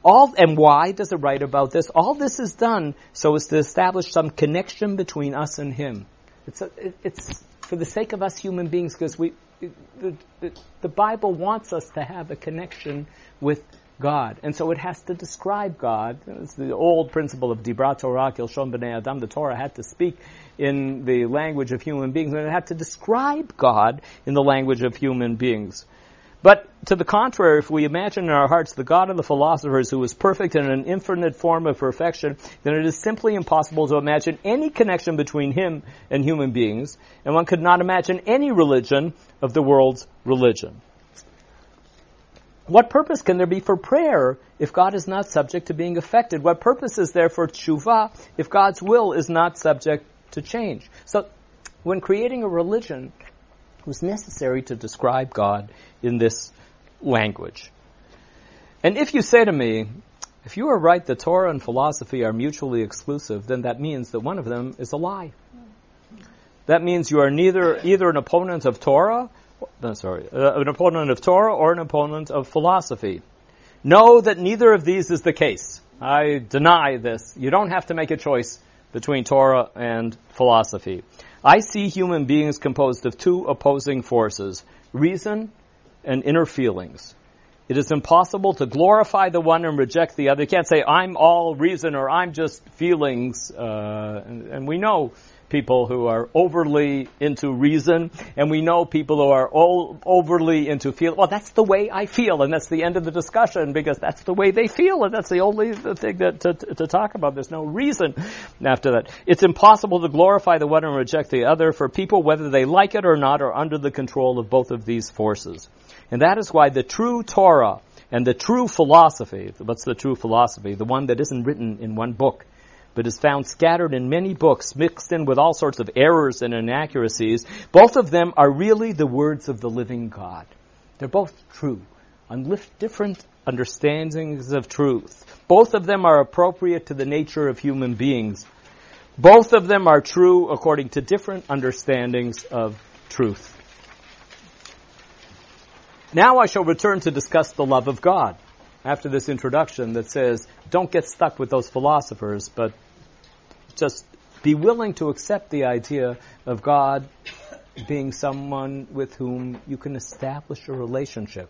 All, and why does it write about this? All this is done so as to establish some connection between us and Him. It's, a, it, it's for the sake of us human beings because we, the, the, the Bible wants us to have a connection with God. And so it has to describe God. It's the old principle of Dibra Torah, Kilshon B'nai Adam. The Torah had to speak in the language of human beings, and it had to describe God in the language of human beings. But to the contrary, if we imagine in our hearts the God of the philosophers who is perfect in an infinite form of perfection, then it is simply impossible to imagine any connection between him and human beings, and one could not imagine any religion of the world's religion. What purpose can there be for prayer if God is not subject to being affected? What purpose is there for tshuva if God's will is not subject to change? So, when creating a religion, was necessary to describe God in this language. And if you say to me, if you are right that Torah and philosophy are mutually exclusive, then that means that one of them is a lie. That means you are neither either an opponent of Torah, no, sorry, uh, an opponent of Torah or an opponent of philosophy. Know that neither of these is the case. I deny this. You don't have to make a choice between Torah and philosophy. I see human beings composed of two opposing forces, reason and inner feelings. It is impossible to glorify the one and reject the other. You can't say, I'm all reason or I'm just feelings. Uh, and, and we know people who are overly into reason, and we know people who are all overly into feel. Well, that's the way I feel, and that's the end of the discussion because that's the way they feel, and that's the only thing that to, to talk about. There's no reason after that. It's impossible to glorify the one and reject the other. For people, whether they like it or not, are under the control of both of these forces, and that is why the true Torah and the true philosophy. What's the true philosophy? The one that isn't written in one book but is found scattered in many books, mixed in with all sorts of errors and inaccuracies. Both of them are really the words of the living God. They're both true, on different understandings of truth. Both of them are appropriate to the nature of human beings. Both of them are true according to different understandings of truth. Now I shall return to discuss the love of God. After this introduction that says, don't get stuck with those philosophers, but just be willing to accept the idea of God being someone with whom you can establish a relationship.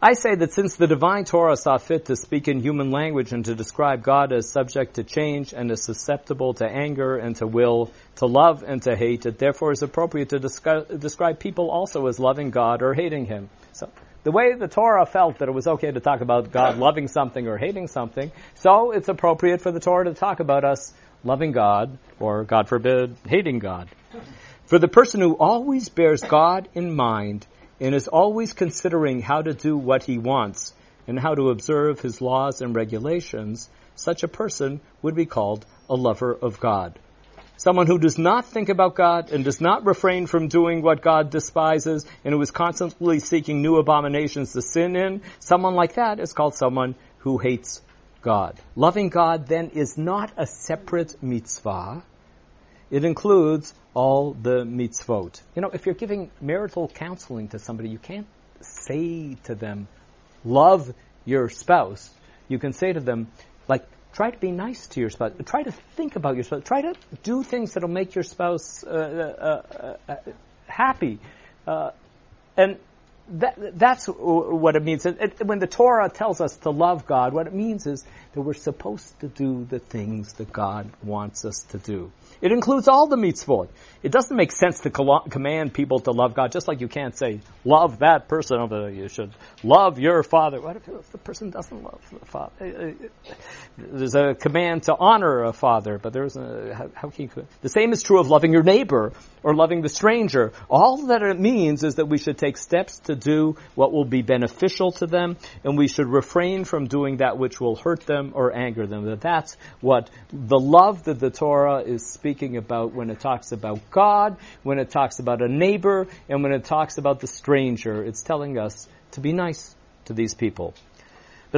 I say that since the divine Torah saw fit to speak in human language and to describe God as subject to change and as susceptible to anger and to will, to love and to hate, it therefore is appropriate to describe people also as loving God or hating Him. So, the way the Torah felt that it was okay to talk about God loving something or hating something, so it's appropriate for the Torah to talk about us loving God or, God forbid, hating God. For the person who always bears God in mind and is always considering how to do what he wants and how to observe his laws and regulations, such a person would be called a lover of God. Someone who does not think about God and does not refrain from doing what God despises and who is constantly seeking new abominations to sin in, someone like that is called someone who hates God. Loving God then is not a separate mitzvah. It includes all the mitzvot. You know, if you're giving marital counseling to somebody, you can't say to them, love your spouse. You can say to them, like, try to be nice to your spouse. Try to think about your spouse. Try to do things that'll make your spouse uh, uh, uh, uh happy. Uh, and that, that's what it means. It, when the Torah tells us to love God, what it means is that we're supposed to do the things that God wants us to do. It includes all the mitzvot. It doesn't make sense to command people to love God, just like you can't say, love that person over there. You should love your father. What if the person doesn't love the father? Uh, uh, there's a command to honor a father, but there's a, how, how can you, the same is true of loving your neighbor or loving the stranger. All that it means is that we should take steps to do what will be beneficial to them, and we should refrain from doing that which will hurt them or anger them. That that's what the love that the Torah is speaking about when it talks about God, when it talks about a neighbor, and when it talks about the stranger. It's telling us to be nice to these people.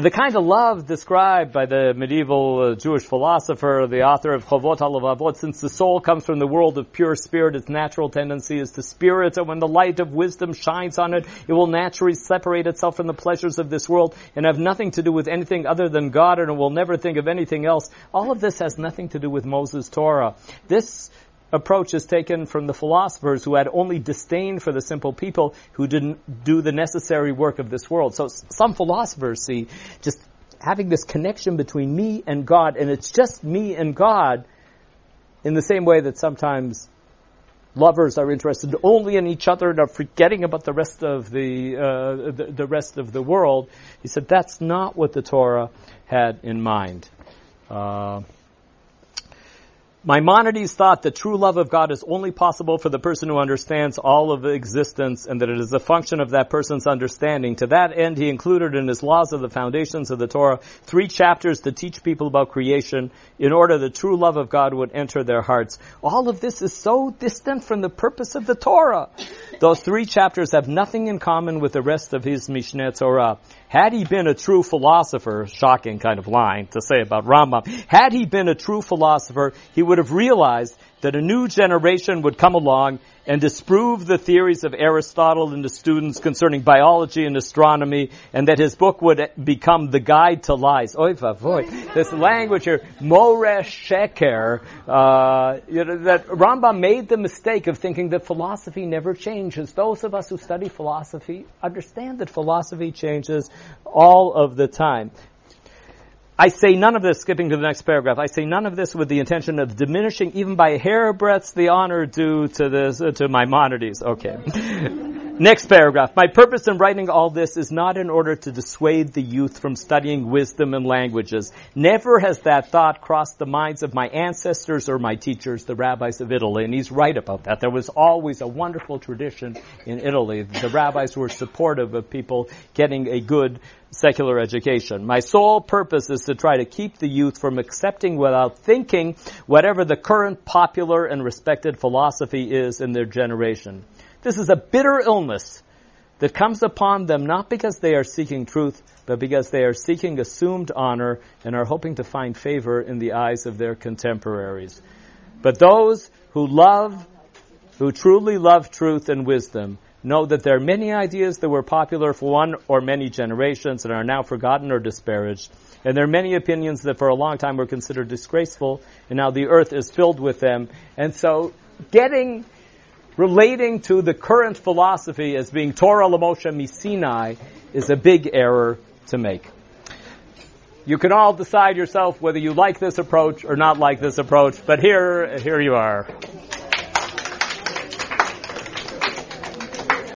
The kind of love described by the medieval uh, Jewish philosopher, the author of Chovot HaLevavot, since the soul comes from the world of pure spirit, its natural tendency is to spirit, and when the light of wisdom shines on it, it will naturally separate itself from the pleasures of this world and have nothing to do with anything other than God, and it will never think of anything else. All of this has nothing to do with Moses' Torah. This approach is taken from the philosophers who had only disdain for the simple people who didn't do the necessary work of this world. So some philosophers see just having this connection between me and God, and it's just me and God in the same way that sometimes lovers are interested only in each other and are forgetting about the rest of the, uh, the, the, rest of the world. He said that's not what the Torah had in mind. Uh, Maimonides thought that true love of God is only possible for the person who understands all of existence and that it is a function of that person's understanding. To that end, he included in his Laws of the Foundations of the Torah three chapters to teach people about creation in order that true love of God would enter their hearts. All of this is so distant from the purpose of the Torah. Those three chapters have nothing in common with the rest of his Mishneh Torah. Had he been a true philosopher, shocking kind of line to say about Rambam, had he been a true philosopher, he would have realized that a new generation would come along and disprove the theories of Aristotle and the students concerning biology and astronomy, and that his book would become the guide to lies. Oy vavoy. This language here, Moreh Sheker, uh, you know, that Rambam made the mistake of thinking that philosophy never changes. Those of us who study philosophy understand that philosophy changes all of the time. I say none of this, skipping to the next paragraph, I say none of this with the intention of diminishing even by a hairbreadth the honor due to this, uh, to Maimonides. Okay. *laughs* next paragraph. My purpose in writing all this is not in order to dissuade the youth from studying wisdom and languages. Never has that thought crossed the minds of my ancestors or my teachers, the rabbis of Italy, and he's right about that. There was always a wonderful tradition in Italy. The rabbis were supportive of people getting a good secular education. My sole purpose is to try to keep the youth from accepting without thinking whatever the current popular and respected philosophy is in their generation. This is a bitter illness that comes upon them not because they are seeking truth, but because they are seeking assumed honor and are hoping to find favor in the eyes of their contemporaries. But those who love, who truly love truth and wisdom, know that there are many ideas that were popular for one or many generations and are now forgotten or disparaged. And there are many opinions that for a long time were considered disgraceful, and now the earth is filled with them. And so, getting, relating to the current philosophy as being Torah Lamoshe Misinai is a big error to make. You can all decide yourself whether you like this approach or not like this approach, but here, here you are.